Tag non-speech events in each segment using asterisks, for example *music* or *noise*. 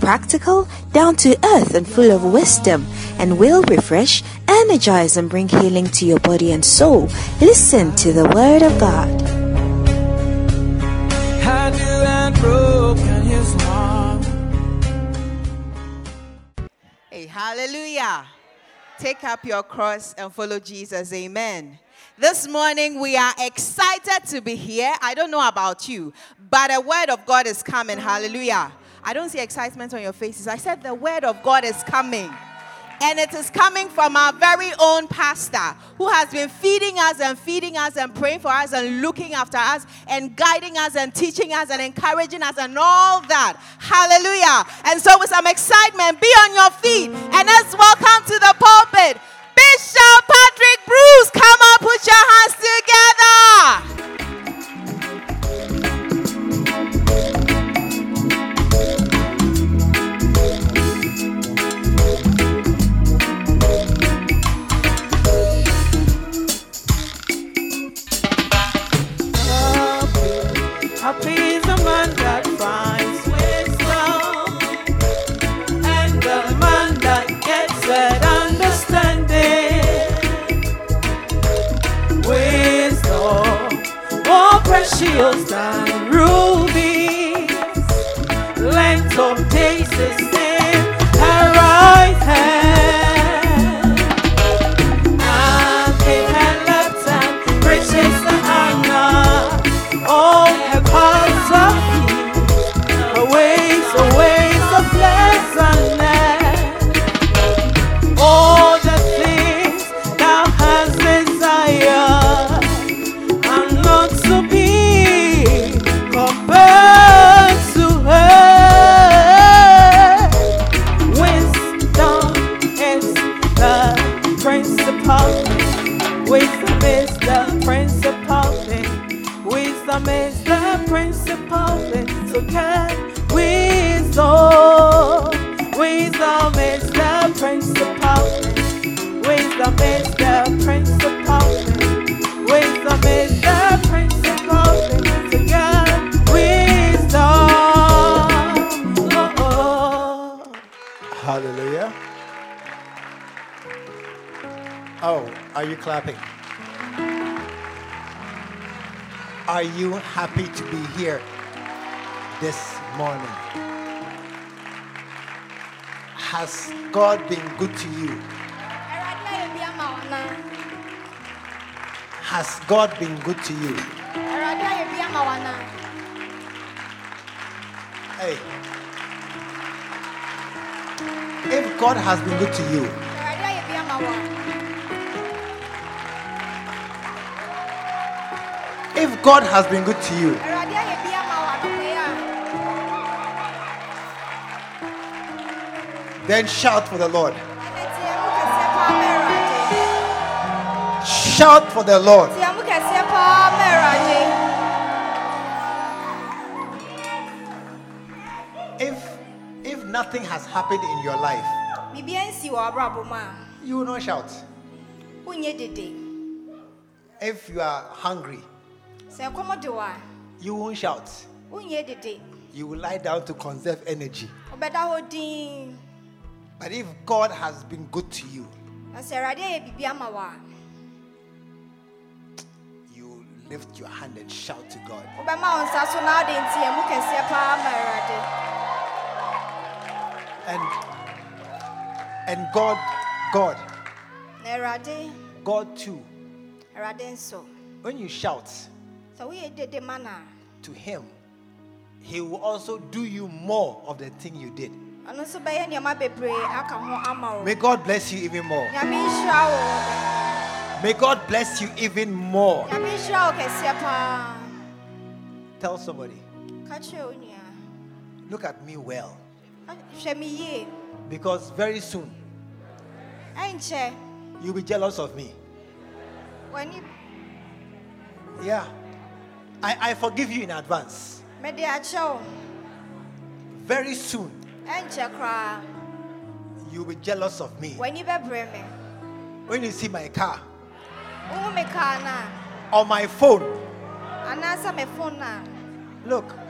practical, down to earth, and full of wisdom, and will refresh, energize, and bring healing to your body and soul. Listen to the Word of God. I knew I'd broken his heart. Hey, hallelujah. Take up your cross and follow Jesus. Amen. This morning we are excited to be here. I don't know about you, but a word of God is coming. Hallelujah. I don't see excitement on your faces. I said the word of God is coming. And it is coming from our very own pastor who has been feeding us and feeding us and praying for us and looking after us and guiding us and teaching us and encouraging us and all that. Hallelujah. And so, with some excitement, be on your feet and let's welcome to the pulpit Bishop Patrick Bruce. Come on, put your hands together. Precious than rubies, length of days is in her right hand. God been good to you? Hey. If God has been good to you, if God has been good to you, then shout for the Lord. Shout for the Lord. Nothing has happened in your life, you will not shout. If you are hungry, you won't shout. You will lie down to conserve energy. But if God has been good to you, you lift your hand and shout to God. And and God, God, God too. When you shout So we did the manner. to Him, He will also do you more of the thing you did. May God bless you even more. May God bless you even more. Tell somebody, look at me well. Because very soon you'll be jealous of me. w'ani Yeah. I, I forgive you in advance. mede akyɛ wo Very soon you'll be jealous of me. w'ani bɛbrɛ me When you see my car wohu me kaa no a or my phone, anaasɛ me phone no a look.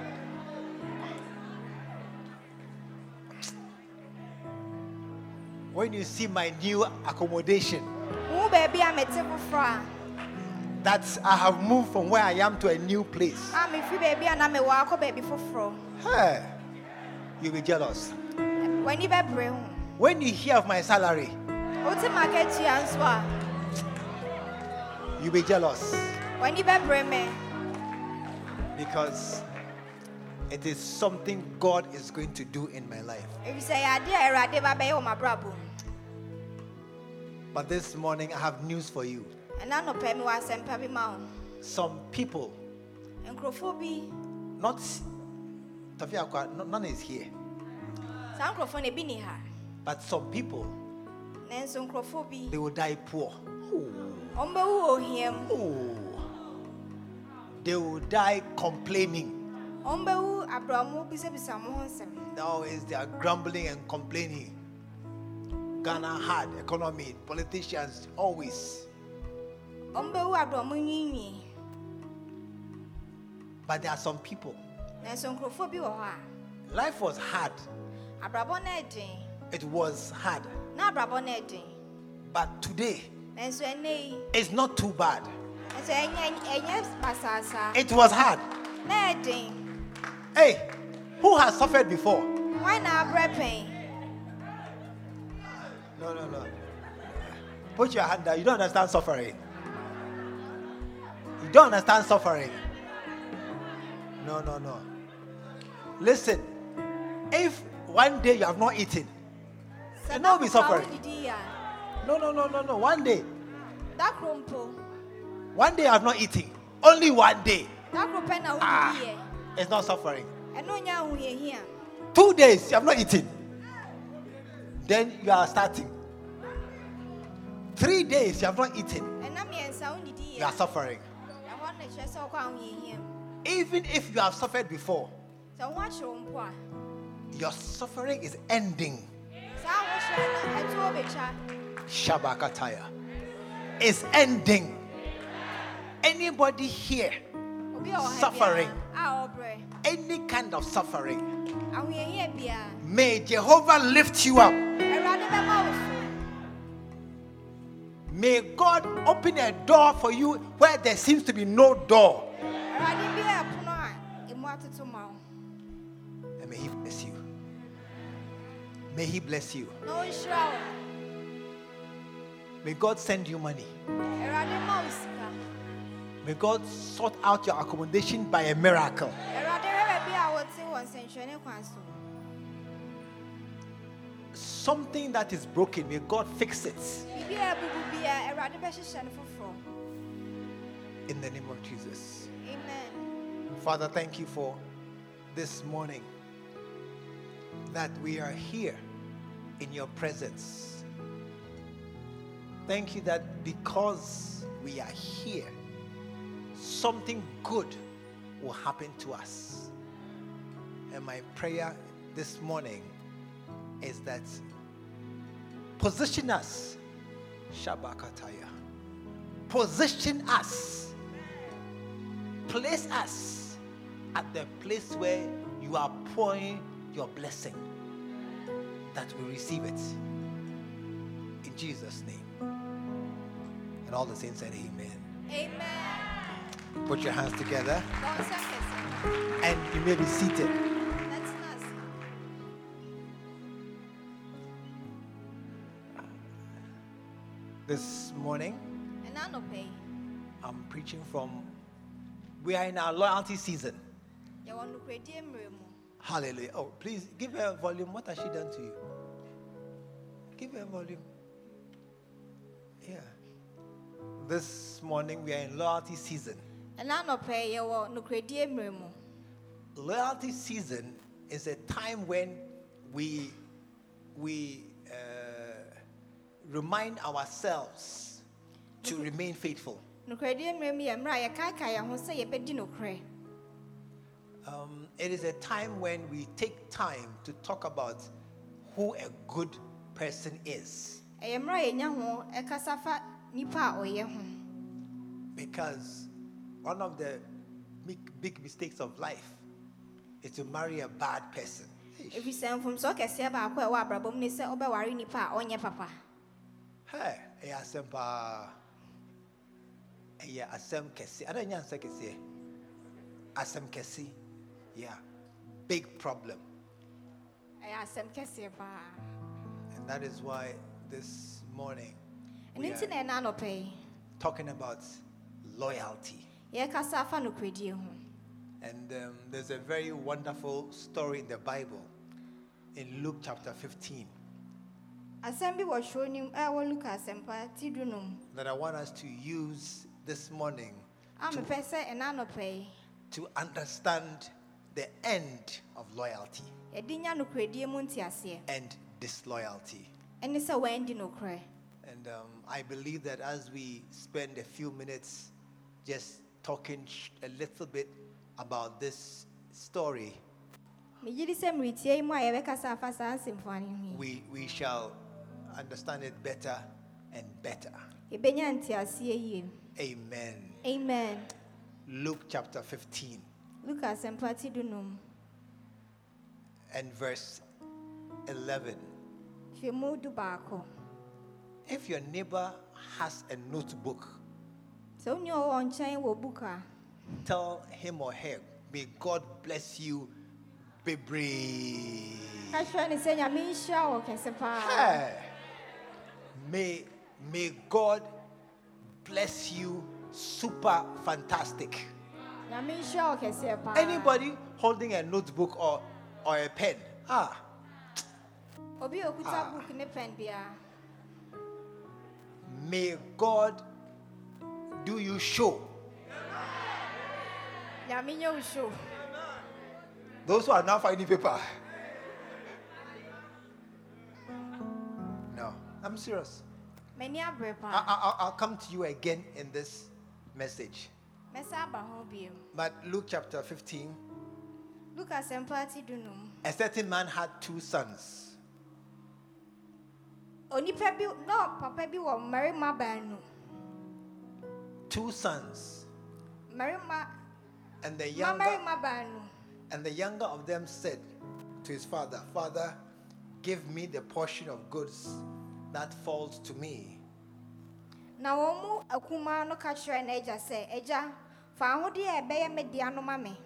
When you see my new accommodation, wohu baabi a mete foforɔ that I have moved from where I am to a new place, a a mefiri baabi a na mewɔ akɔ baabi foforɔ. Hey, you'll be jealous. When you hear of my salary, wote makatua nso a you'll be jealous. bɛbrɛ me. Because it is something God is going to do in my life. But this morning, I have news for you. ɛna nɔpɛ mi wɔ asɛmpa bi ma Some people, not Tafia none is here, saa nkurɔfoɔ no ebi ni ha but some people, they will die poor. wɔn bɛwu wɔ ohia Oh. They will die complaining. wɔn bɛwu abrɔmo bisabisa wɔn ho nsɛm Always they are grumbling and complaining. Ghana hard economy, politicians always. wɔn bɛwu abrɔmo nwiinwii But there are some people. nanso nkurɔfoɔ bi wɔ hɔ Life was hard. It was hard. na abrabɔ no But today, it's not too bad. nanso ɛnyɛ ɛnyɛ basaasa It was hard. Hey, who has suffered before? Why pɛn No, no, no. Put your hand down. You don't understand suffering. You don't understand suffering. No, no, no. Listen, if one day you have not eaten, You know be da koro a suffering. no, no, no, no, no. One day, one day I have not eaten. Only one day. da koro pɛ na Ah, it's not suffering. ɛno nyɛ ahohiahia Two days you have not eaten. Then you are starting. Three days you have not eaten. ɛna mmiɛnsa wodidi You are suffering. ɛhɔ na kyerɛ sɛ wokɔ ahohiahia mu Even if you have suffered before, sɛ wo ho akyerɛ wo mpo a your suffering is ending. saa ahohyɛ no ɛto wɔ bɛtwa Shabakataya. Is ending. Anybody here, obi a ɔha Suffering. biara a ɔbrɛ any kind of suffering, may Jehovah lift you up. May God open a door for you where there seems to be no door. awurade bi a ɛpono a emu atoto ma wo And may He bless you. May He bless you. May God send you money. awurade ma wo May God sort out your accommodation by a miracle. Something that is broken, may God fix it biribi a abubu bia awurade bɛhyehyɛ no foforɔ in the name of Jesus. amen Father, thank you for this morning that we are here in your presence. Thank you that because we are here, something good will happen to us. And my prayer this morning is that position us, Shabakataya, position us place us at the place where you are pouring your blessing, that we receive it. In Jesus' name. And all the saints said, Amen. amen Put your hands together bɔ nsa kɛse and you may be seated. This morning, ɛna anɔpa yi I'm preaching from, we are in our loyalty season. yɛwɔ nokoradie mmerɛ mu Hallelujah. Oh, please give her a volume. What has she done to you? Give her a volume. Yeah. This morning we are in loyalty season. ɛna anɔpa yi yɛwɔ nokoradie mmerɛ mu Loyalty season is a time when we we remind ourselves to remain faithful. nokoradie mmerɛ mu yɛ mmerɛ a yɛkaakae yɛn ho sɛ yɛbɛdi nokorɛ Um, it is a time when we take time to talk about who a good person is. ɛyɛ mmerɛ a yɛnya ho ɛkasa fa nnipa a ɔyɛ ho Because one of the big, big mistakes of life is to marry a bad person. Hey, ɛyɛ asɛm paa. Ɛyɛ asɛm kɛse. Ada nya nsɛ kɛseɛ. Asɛm kɛse. Yeah. Big problem. ɛyɛ asɛm kɛseɛ paa And that is why this morning we ɛno nti na are ɛna anɔpɛ yi talking about loyalty. yɛrekasa afa nokoradie ho And um, there's a very wonderful story in the Bible in Luke chapter 15 asɛm bi wɔ hwerɛ nim a ɛwɔ luka asɛmpa ti du nom that I want us to use this morning a mepɛ sɛ ɛna anɔpɛ yi to understand the end of loyalty yɛde nya nokoradie mu nteaseɛ and disloyalty. ɛne sɛ wɔandi nokorɛ And um, I believe that as we spend a few minutes just talking sh- a little bit about this story, megye sɛ mmeretie yi mu a yɛbɛkasa afa saa nsɛmfoane ho yi we, we shall understand it better and better. yɛbɛnya nteaseɛ yie Amen. amen Luke chapter 15 luka asɛmpa ti du and verse 11. hwɛ mu du baako If your neighbor has a notebook, sɛ wonni ɔwɔ nkyɛn wɔ book a tell him or her, May God bless you, Bebre. ka hwɛ ne sɛ nyame nhyira wɔ kɛse paa Hey. May, may God bless you, super fantastic. nyame nhyira wɔ kɛseɛ paa Anybody holding a notebook or, or a pen? Ah, obi a okuta Ah. book ne pen biara may God do you show. nyame nyɛ wo show Those who are now finding paper. I'm serious. I, I, I'll come to you again in this message. But Luke chapter 15, luka asɛmpa ti du nom a certain man had two sons. onipa bi na papa bi wɔ mmarima baanu Two sons. And the younger, and the younger of them said to his father, Father, give me the portion of goods that falls to me. na wɔn mu akumaa no ka kyerɛɛ n'agya sɛ agya fa ahodeɛ a ɛbɛyɛ me dea no ma me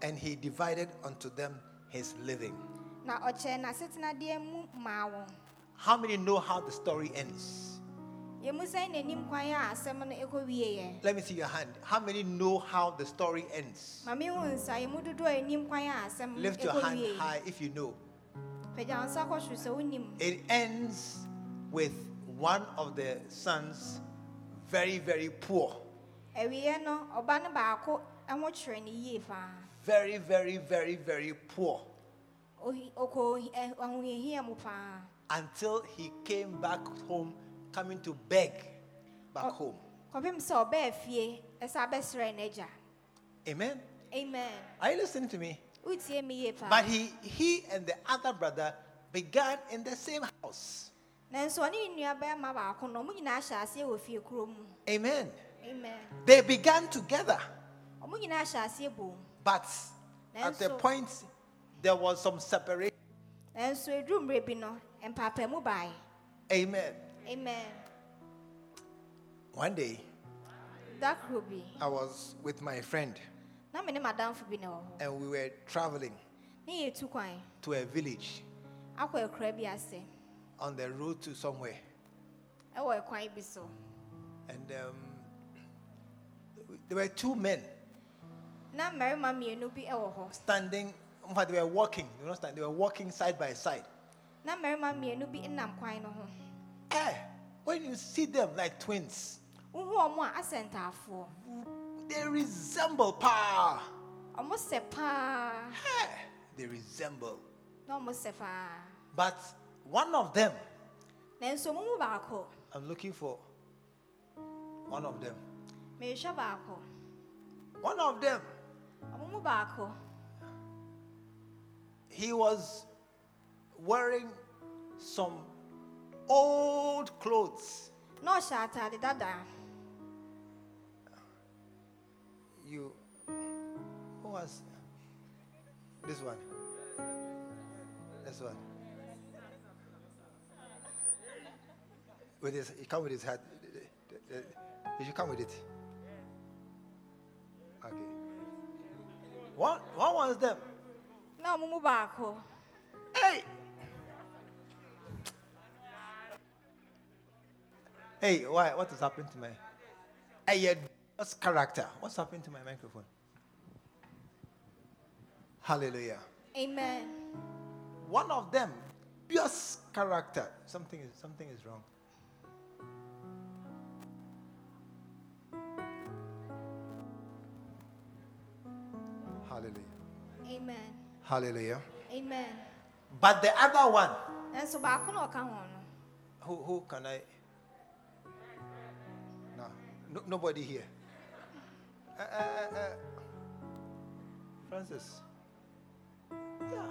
And he divided unto them his living. na ɔkyɛɛ n'asetenadeɛ mu maa wɔn How many know how the story ends? yɛmu sɛn n'anim kwan a asɛm no ɛkɔ wieɛ Let me see your hand. How many know how the story ends? ma mehu nsa yɛmu dodoɔ a anim kwan a asɛm no Lift your hand high if you know. pagya wo nsa kɔ soro sɛ wonim It ends with one of the sons very, very poor. awieɛ no ɔba no baako ho kyerɛ ne Very, very, very, very poor. Ohi- ɔkɔ ahohiahia mu paa Until he came back home, coming to beg back home. kɔpem sɛ ɔbɛɛ fie ɛsɛ Amen. amen Are you listening to me But he he and the other brother began in the same house. Nanso ɔne ne nuabɛrima baako no ɔmo nyinaa hyɛ aseɛ wɔ fie kuro mu Amen. amen. They began together. ɔmo nyinaa hyɛ aseɛ bom But at the point there was some separation. nanso eduru mmerɛ bi no mpaapaemu bae Amen. amen. One day da koro bi I was with my friend. Na me ne madamfo bi na wɔ hɔ and we were traveling ne yɛtu kwan. to a village akɔ akura bi ase on the road to somewhere. ɛwɔ ɛkwan bi so And um, there were two men na mmarima mmienu bi wɔ hɔ standing. In fact, they were walking. They were, not standing, they were walking side by side. na mmarima mmienu bi nam kwan no ho Eh, when you see them like twins, wohu ɔmo a asɛ ntaafoɔ they resemble pa. ɔmo sɛ paa Eh, they resemble. na ɔmo sɛ paa But One of them, nanso ɔmo mu baako I'm looking for one of them. mehwɛ baako One of them, ɔmo mu baako he was wearing some old clothes. na ɔhyɛ ataade dada You, who was this one? This one. With his, he come with his hat. Did you come with it. Okay. One, one was them. na ɔmo mu baako Hey! Hey, why? What has happened to my. Hey, what's character? What's happened to my microphone? Hallelujah. amen One of them, pure character. Something is something is wrong. Hallelujah. amen But the other one, nanso baako na ɔka ho no Who, who can I? No, no nobody here. Uh, uh, uh, uh, Francis. Yeah.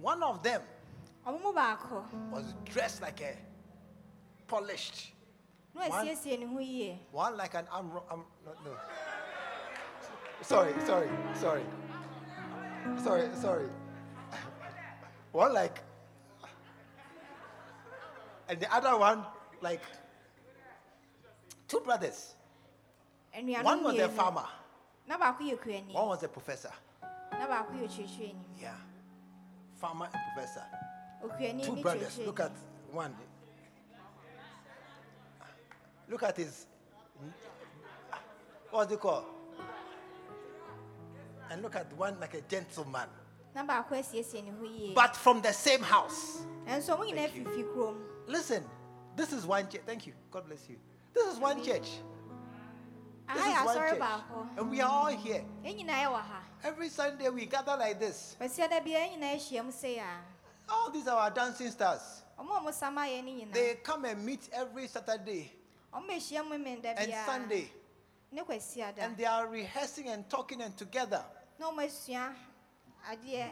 One of them ɔmo mu baako was dressed like a polished, One- wasiesie ne ho yie one like an arm. Um, no, no. Sorry, sorry, sorry, sorry, sorry. One like, and the other one like two brothers. One was a farmer, na baako yɛ kuani one was a professor. na baako yɛ ɔkyerɛkyerɛni Yeah. Farmer and professor. Two brothers. Look at one. Look at his. Hmm? What's it called? And look at one like a gentleman. na baako asiesie ne ho yie But from the same house. nanso ɔmo nyinaa Thank you. fifi kurom Listen, this is one church. Thank you. God bless you. This is one church. This is one church. And we are all here. yɛn nyinaa yɛwɔ ha Every Sunday we gather like this. bɛsia da bia yɛn nyinaa ahyia mu sei a All these are our dancing stars. ɔmo a ɔmo sama yɛn ne They come and meet every Saturday ɔmo bɛhyia mu men da and Sunday. ne kwasia da And they are rehearsing and talking and together. Na ɔmo asua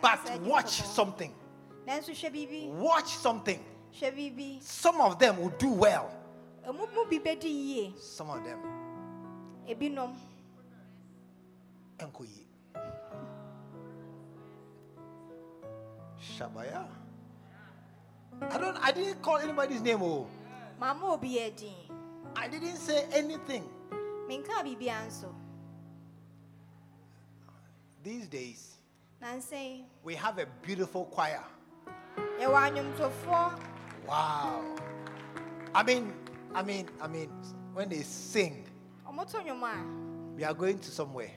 But watch something. Watch something. Some of them will do well. ɔmo mu bi Some of them. Shabaya. I don't I didn't call anybody's name. Oh. Mama I didn't say anything. Menkaa biribiara nso These days nansɛn we have a beautiful choir. Wow. I mean, I mean, I mean, when they sing, ɔmo to nnwom a we are going to somewhere.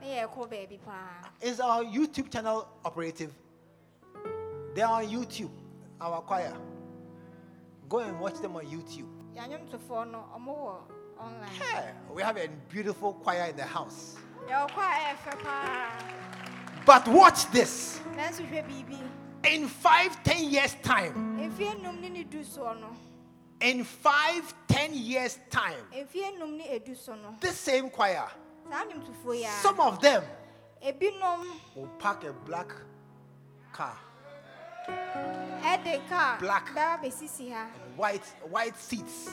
ne yɛrekɔ baabi paa Is our YouTube channel operative? They are on YouTube, our choir. Go and watch them on YouTube. yɛanwomtofoɔ no ɔmo wɔ online Yeah, we have a beautiful choir in the house. Yɛwɔ kɔ a ɛyɛ fɛ paa But watch this. nanso hwɛ biribi. In five, ten years' time, mfeɛ num ne ne du soɔ no. In five, ten years' time, mfeɛ num ne edu so no. This same choir, saa anwomtofoɔ yi some of them will park a black car, Black. ha. white, white seats,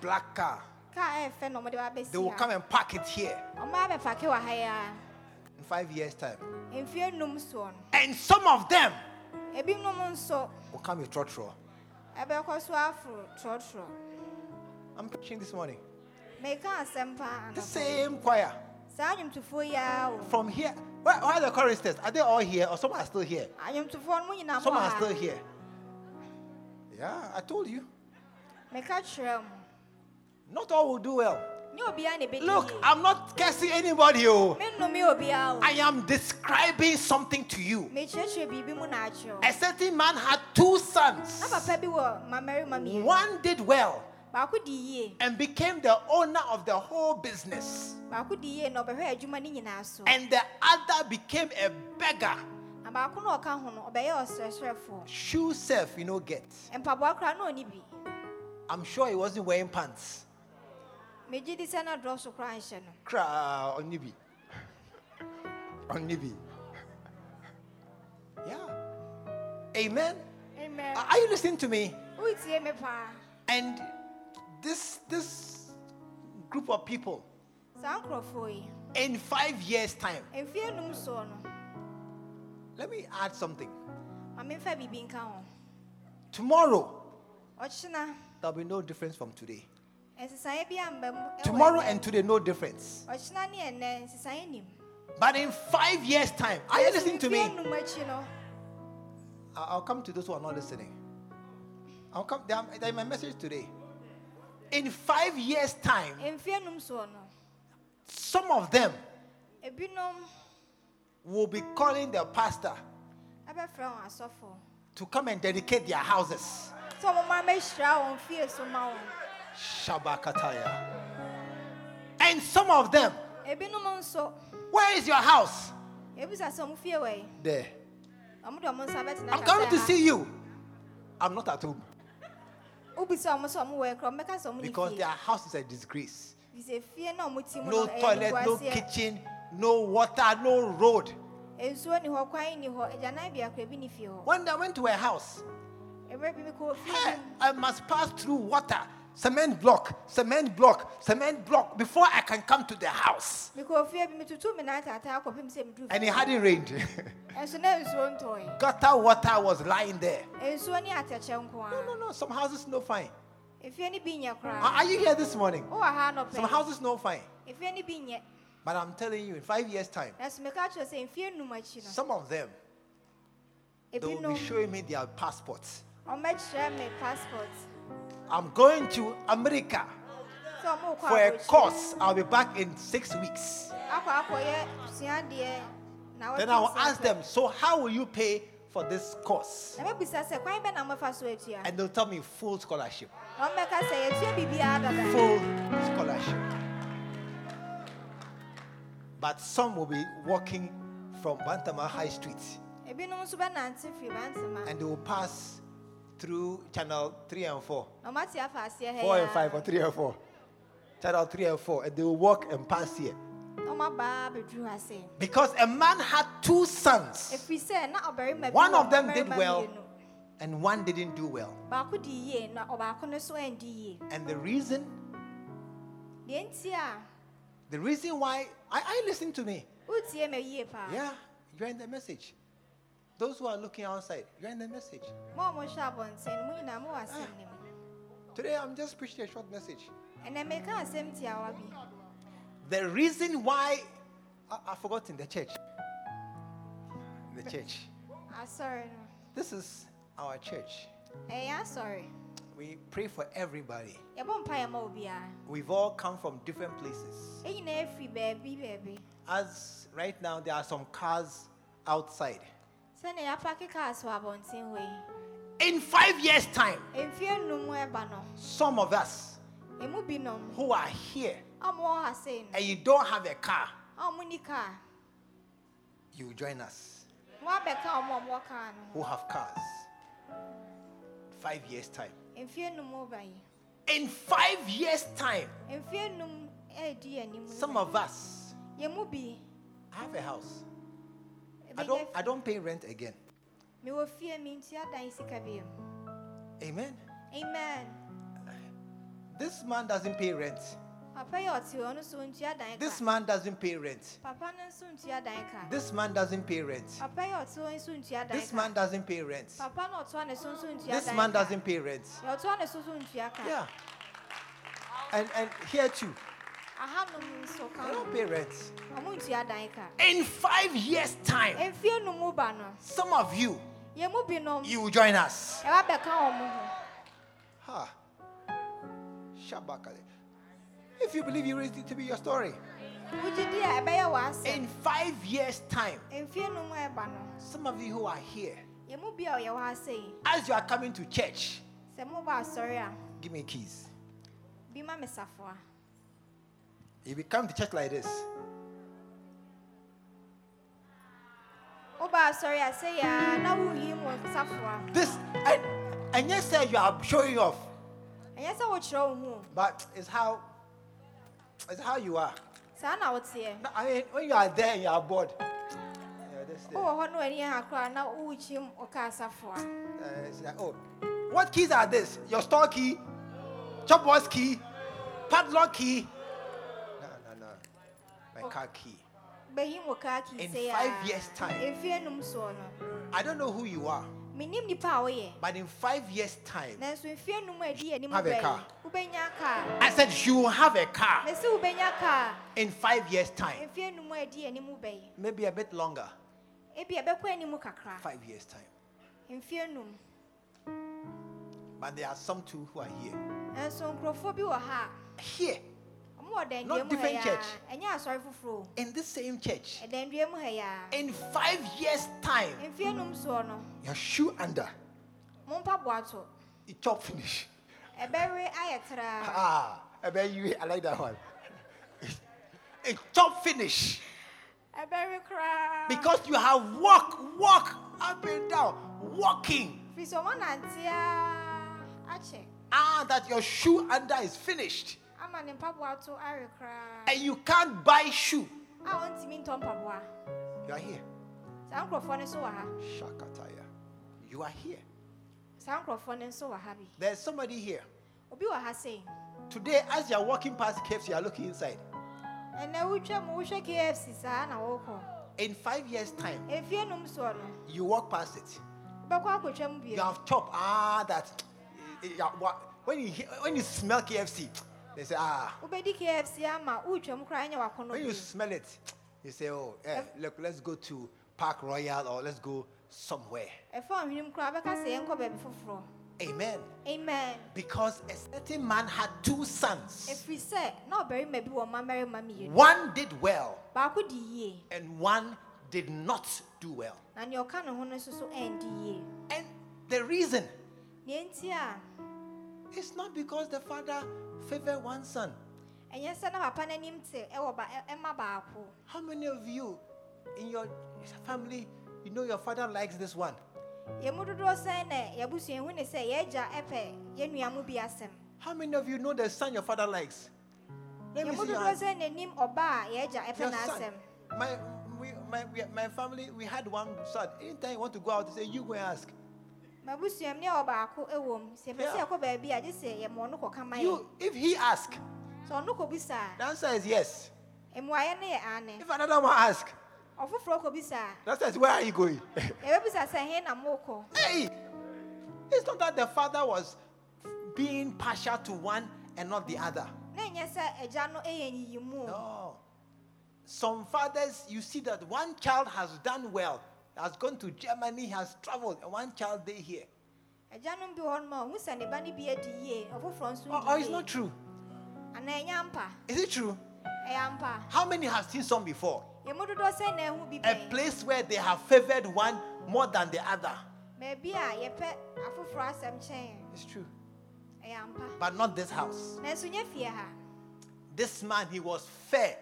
black car. Kaa ɛyɛ eh, fɛ na ɔmo de ba They will come and park it here ɔmo abɛpake wɔ ha yi a in five years' time. mfeɛ num soɔ And some of them will come with trotro. ɛbɛkɔ so aforo trɔtrɔ I'm preaching this morning. meka asɛm paa The same choir. saa anwomtofoɔ yi a o From here. Where, where are the choristers? Are they all here or some are still here? anwomtofoɔ no mo nyinaa Some are still here. Yeah, I told you. Meka kyerɛ mo Not all will do well. ne obiara na ebɛdi Look, I'm not cursing anybody. Oh. mennome obiara o oh. I am describing something to you. mekyerɛkyerɛ biribi mu na akyerɛ A certain man had two sons. na papa bi wɔ mmamarima mmienu One did well baako di yie and became the owner of the whole business, baako di yie na ɔbɛhwɛ adwuma no nyinaa so and the other became a beggar na baako na ɔka ho no Shoe self, you know, get. mpaboa koraa na ɔni bi I'm sure he wasn't wearing pants. Megye di sɛ na dɔɔso koraa nhyɛ no Cra on Nibi. On Nibi. Yeah. Amen. amen Are you listening to me? wotie me paa And this this group of people saa nkurɔfoɔ yi in five years' time, mfeɛ num soɔ no let me add something. ma memfa biribi nka ho Tomorrow, ɔkyena there'll be no difference from today. Nsesaeɛ bi amba mu ɛwɔ Tomorrow and today, no difference. ɔkyena ne ɛnnɛ nsesaeɛ nim But in five years' time, are you listening to me? mfeɛ num akyi no I- I'll come to those who are not listening. I'll come. Is my message today. In five years' time, mfeɛ num soɔ no some of them will be calling their pastor ɛbɛfrɛ wɔn asɔfo to come and dedicate their houses. Sɛ ɔmo ma bɛhyira wɔn fie so ma wɔn Shabakataya. And some of them, where is your house? ebisa sɛ ɔmo fie wɔ yi There. ɔmo de ɔmo nsa bɛtena I'm coming to see you. I'm not at home wobisa ɔmo sɛ ɔmo wɔ yi korɔ ɔmo bɛka sɛ ɔmo ne because their house is a disgrace. bisɛ fie na ɔmo ti mu No toilet, no kitchen, no water, no road. nsuo ni hɔ kwan ni hɔ agyanan bi akora bi ni fie hɔ When I went to a house, ɛberɛ bi mi kɔ fie Hey, I must pass through water, cement block, cement block, cement block before I can come to the house. mi kɔ fie bi mi tutu mi nan tata akɔpem sɛ mi duru And it hadn't rained. ɛnso na nsuo ntɔe Gutter water was lying there. nsuo ni atɛkyɛ nko No, no, no. Some houses no fine. efie ni bi nyɛ Are you here this morning? ha Some houses no fine. efie ni bi nyɛ But I'm telling you, in five years' time, ɛnso mi ka kyerɛ sɛ mfie num akyi no some of them they will be showing me their passports. Ɔmɛkyerɛ me passport I'm going to America sɛ ɔmo kɔ for a course. I'll be back in six weeks. akɔ akɔyɛ suadeɛ na Then I will ask them, so how will you pay for this course? na mɛbisa sɛ kwan bɛ na mɛfa so atua And they'll tell me full scholarship. na ɔmɛka sɛ yɛtua biribiara dada full scholarship. But some will be walking from Bantama High Street ebinom nso bɛnante firi bantama and they will pass through channel 3 and 4, na ɔmate afa aseɛ ha 4 and 5 or 3 and 4. Channel 3 and 4, and they will walk and pass here. na ɔmabaa bɛduru ha se Because a man had two sons, na ɔbarima bi One of them did well. and one didn't do well. baako di yie na ɔbaako no so And the reason, deɛ nti a the reason why, I, I listen to me. wotie ma yie paa Yeah, you're in the message. Those who are looking outside, you're in the message. ma ɔmo hwɛ abɔnten no mu nyinaa mo wɔ asɛm no mu Today I'm just preaching a short message. ɛnɛ meka asɛm tiawa bi The reason why I, I forgot in the church. The church. asɔre sorry. This is our church. ɛyɛ sorry. We pray for everybody. yɛbɔ mpaeɛ ma obiara We've all come from different places. ɛnyinaa afiri baabi baabi As right now there are some cars outside. In five years' time, mfie num ɛba no some of us who are here a ɔmo wɔ ha sei and you don't have a car, a ɔmo ni car. you join us mo abɛka ɔmo a ɔmo wɔ car no. who have cars. Five years' time. ho mfie num ba yi In five years' time, mfie num ɛredi anim some of us have a house. I don't I don't pay rent again. mewɔ fie mi ntua dan sika bi mu Amen. amen This man doesn't pay rent. papa yɛ ɔte hɔ ɔno so ntua dan This man doesn't pay rent. papa no nso ntua dan ka This man doesn't pay rent. papa yɛ ɔte hɔ nso ntua dan This man doesn't pay rent. papa no ɔtoa ne so nso ntua This man doesn't pay rent. deɛ ɔtoa ne so so ntua ka Yeah. And and here too, ahanom nso ka they ho don't pay rent. ɔmo ntua dan ka In five years' time, mfie num mu ba some of you you will join us. ɛwa bɛka ɔmo ho Ha. Shabakale. If you believe you raised it to be your story. wogye di a ɛbɛyɛ In five years' time, mfie num ɛba no some of you who are here, yɛmu bi a ɔyɛ wɔ ha sei as you are coming to church, sɛ moba asɔre a give me keys. If you come to church like this, woba asɔre ase yɛ a na woyi mu safoa This and and yes, say you are showing off, ɛnyɛ sɛ wokyerɛ wo ho o. but it's how it's how you are. saa na woteɛ No, I mean, when you are there and you are bored, yeah, this thing. wowɔ hɔ na w'ani ha koraa na wokyim ɔka asafoa Uh, it's like, oh, what keys are this? Your store key, chopbox key, padlock key. Kii In five ah, years' time. ɛmfie num soɔ no I don't know who you are, menim nipa a woyɛ but in five years' time, nanso mfie num a ɛdi anim Have a car. I said you will have a car na sɛ wobɛnya kaa in five years' time. mfie num a ɛdi Maybe a bit longer. ebi ɛbɛkɔ anim kakra Five years' time. But there are some too who are here. nanso nkurɔfoɔ bi wɔ Here, Not different church. a ɛnyɛ asɔre foforɔ in this same church, ɛdandua mu ha yi in five years' time, mfie num soɔ no your shoe under, mo mpaboa to it chop finish. ɛbɛwe ayɛ traa Ah, I bet you, I like that one. It chop finish. Because you have walk, walk up and down, walking. firi sɛ ɔmo nante Ah, that your shoe under is finished. Ama ne mpaboa to awe koraa And you can't buy shoe. a ɔntumi ntɔ mpaboa You are here. saa nkurɔfoɔ no nso wɔ ha Shakataya. You are here. saa nkurɔfoɔ no nso wɔ ha bi There's somebody here. obi wɔ ha sei Today, as you are walking past KFC, you are looking inside. ɛnɛ wotwa mu wohwɛ kfc saa na wokɔ In five years' time, ɛmfie num soɔ no you walk past it. wobɛkɔ akɔtwa mu You have chopped. Ah, that. When you when you smell KFC, they say ah. wobɛdi kfc ama wotwa mu koraa ɛnyɛ When you smell it, you say oh, eh, look, let's go to Park Royal or let's go somewhere. ɛfa ɔhwenem koraa wobɛka sɛ yɛnkɔ baabi foforɔ Amen. amen Because a certain man had two sons. ɛfiri sɛ na ɔbarima bi wɔ mmamarima mmienu One did well, baako di yie and one did not do well. na ne ho no nso so ɛndi yie And the reason nea nti a not because the father favored one son. ɛnyɛ sɛ na papa n'anim te ɛwɔ ba ɛ- ɛma baako How many of you in your family, you know your father likes this one? yɛn mu dodoɔ sɛn na yɛabusua hu ne sɛ yɛagya ɛpɛ yɛn nua mu bi asɛm How many of you know the son your father likes? Let me yɛn mu see your dodoɔ hand. sɛn n'anim ɔba a yɛagya ɛpɛ Your son. n'asɛm My, we, my, we, my family, we had one son. Anytime you want to go out, they say, you go and ask. Mabusua mu ne eh, ɛwɔ mu sɛ yɛpɛ sɛ Yeah. baabi a gye sɛ yɛma ɔno kɔka ma yɛn You, if he ask, sɛ ɔno kɔbisa the answer is yes. mmuayɛ no yɛ ane If another one ask, ɔfoforɔ kɔbisa a the answer is where are you going? *laughs* yɛbɛbisa sɛ he na mokɔ hey, it's not that the father was being partial to one and not the other. na ɛnyɛ sɛ agya no eh, ɛyɛ nyiyimu No. Some fathers, you see that one child has done well, has gone to Germany, has traveled, and one child they here. agya no bi wɔ hɔ nom a ɔhu sɛ ne ba no bi adi yie ɔfoforɔ nso Or, or oh, oh, it's not true. anaa ɛnyɛ ampa Is it true? How many have seen some before? yɛn mu dodoɔ sɛn na ɛho bi A place where they have favored one more than the other. baabi a yɛpɛ afoforɔ asɛm kyɛn It's true. But not this house. nanso nyɛ fie ha This man, he was fair.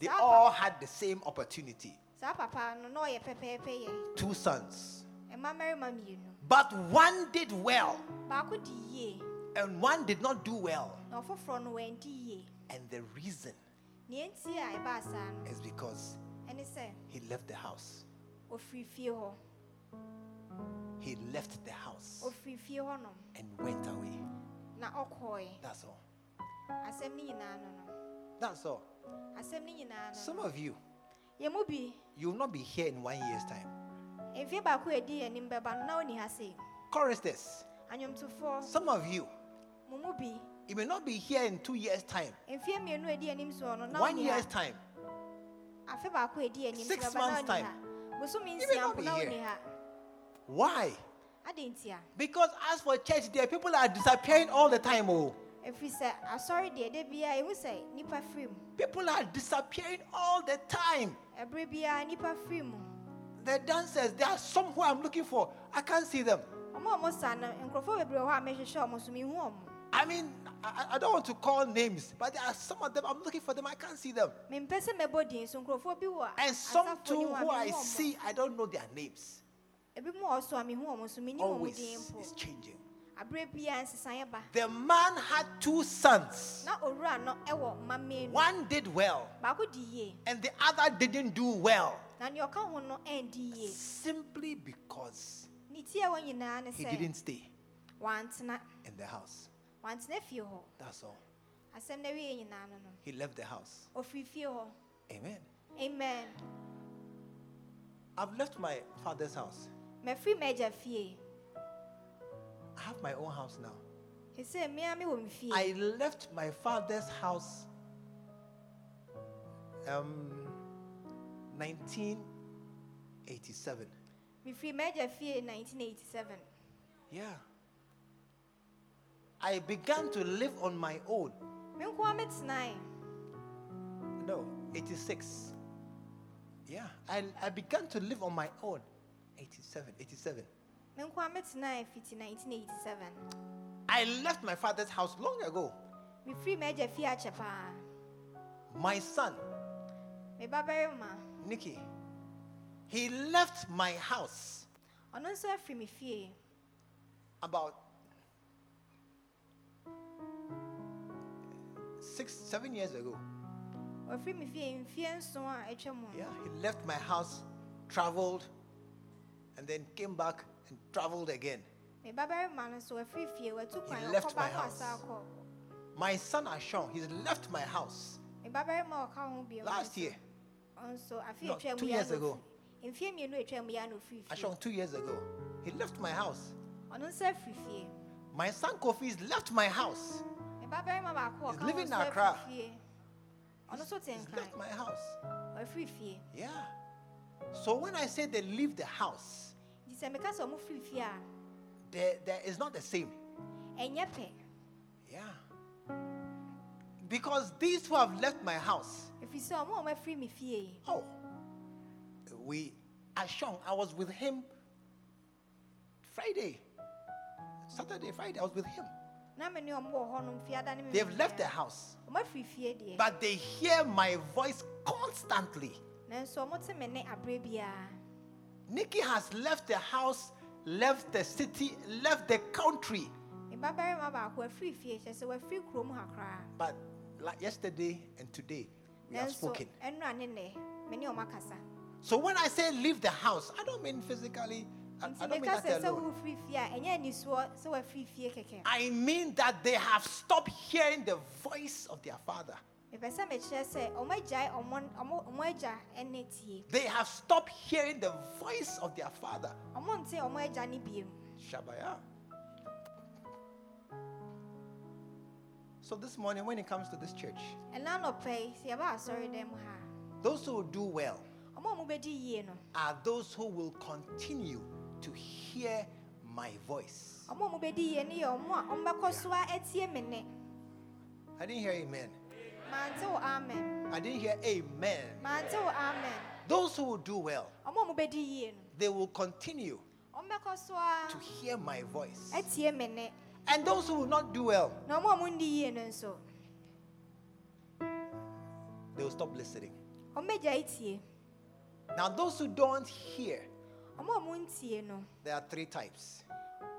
They all had the same opportunity. Saa papa no na ɔyɛ pɛpɛɛpɛ yɛ Two sons. But one did well, baako di yie and one did not do well. na ɔfoforɔ no wandi And the reason nea nti a ɛbaa saa no is because he left the house. He left the house and went away. That's all. asɛm no nyinaa no no That's all. asɛm no nyinaa no Some of you, yɛn mu bi you will not be here in one year's time. mfie baako a ɛdi anim bɛba no na ɔni ha sei Choristers, some of you, you may not be here in two years' time, mfie mmienu a ɛdi anim soɔ one year's time. afe baako a ɛdi anim Six so bɛba na months time. You may not be here. Why? Because as for church, there people are disappearing all the time. Oh, ɛfiri sɛ asɔre deɛ da biara ɛhu sɛ nnipa firi mu people are disappearing all the time. ɛberɛ biara nnipa firi The dancers, there are some who I'm looking for. I can't see them. ɔmo a ɔmo sa no nkurɔfoɔ bebree wɔ hɔ a mehwehwɛ ɔmo so mehu I mean, I, I don't want to call names, but there are some of them, I'm looking for them, I can't see them. mempɛ sɛ mɛbɔ din so nkurɔfoɔ bi wɔ And some too ni mu a who I see, I don't know their names. ebi mu wɔ so a mehu ɔmo so menim ɔmo Always it's changing. Aberɛ biara nsesaeɛ ba The man had two sons. na owura no ɛwɔ mma mmienu One did well, baako di yie and the other didn't do well. na nea ɔka ho no ɛndi yie Simply because ne ti a ɛwɔ nyinaa ne he didn't stay in the house. That's all. asɛm na wie nyinaa no no He left the house. Amen. amen I've left my father's house. Mafiri m'agya fie I have my own house now. sɛ mmea me me I left my father's house um 1987. mefiri m'agya fie 1987 Yeah. I began to live on my own. me nko a metenae No, 86. Yeah, I, I began to live on my own. 87, 87. Me nko a metenae fiti 1987 I left my father's house long ago. mefiri m'agya fie akyɛ paa. My son, Nikki, he left my house ɔno nso afiri me fie. about six, seven years ago. ɔfiri me fie mfie nson a atwa Yeah, he left my house, traveled, and then came back traveled again. me babarima no nso wafiri fie watu kwan left my house. My son Ashon, he's left my house me babarima a ɔka ho bio last year. No, two years ago. ofiri mfie mmienu atwa mu ya na ofiri fie Ashon, two years ago. He left my house. ɔno nso afiri fie My son Kofi has left my house. me babarima baako a He's living in Accra. afiri fie ɔno nso te He's left my house. Yeah. So when I say they leave the house, there, there is not the same. Yeah. Because these who have left my house, ɛfiri sɛ ɔmo a ɔmo afiri me fie yi oh, we, Ashon, I was with him Friday, Saturday, Friday, I was with him. na me ne ɔmo wɔ hɔnom fiada ne me They've left the nyinaa. house, ɔmo afiri fie deɛ but they hear my voice constantly. Nikki has left the house, left the city, left the country. me babarima baako afiri fie kyerɛ sɛ wafiri kurom ha koraa But like yesterday and today, we have spoken. ɛnora ne nnɛ me ne So when I say leave the house, I don't mean physically. I, I don't mean that sɛ alone. wofiri fie a ɛnyɛ anisoɔ sɛ wafiri fie kɛkɛ I mean that they have stopped hearing the voice of their father. They have stopped hearing the voice of their father. ɔmo nte ɔmo agya ne biem Shabaya. So this morning, when it comes to this church, ɛna nɔpɛ yi sɛ yɛba asɔre dɛm ha those who will do well ɔmo a ɔmo bɛdi yie no are those who will continue to hear my voice. ɔmo a ɔmo bɛdi yie ne yɛ ɔmo a ɔmo bɛkɔ so a ɛtie me nne I didn't hear amen. I didn't hear amen. Those who will do well, ɔmo a ɔmo bɛdi yie no they will continue to hear my voice. ɛtie me nne And those who will not do well, na ɔmo a ɔmo ndi yie no nso they will stop listening. ɔmo agya tie Now, those who don't hear, ɔmo a ɔmo there are three types.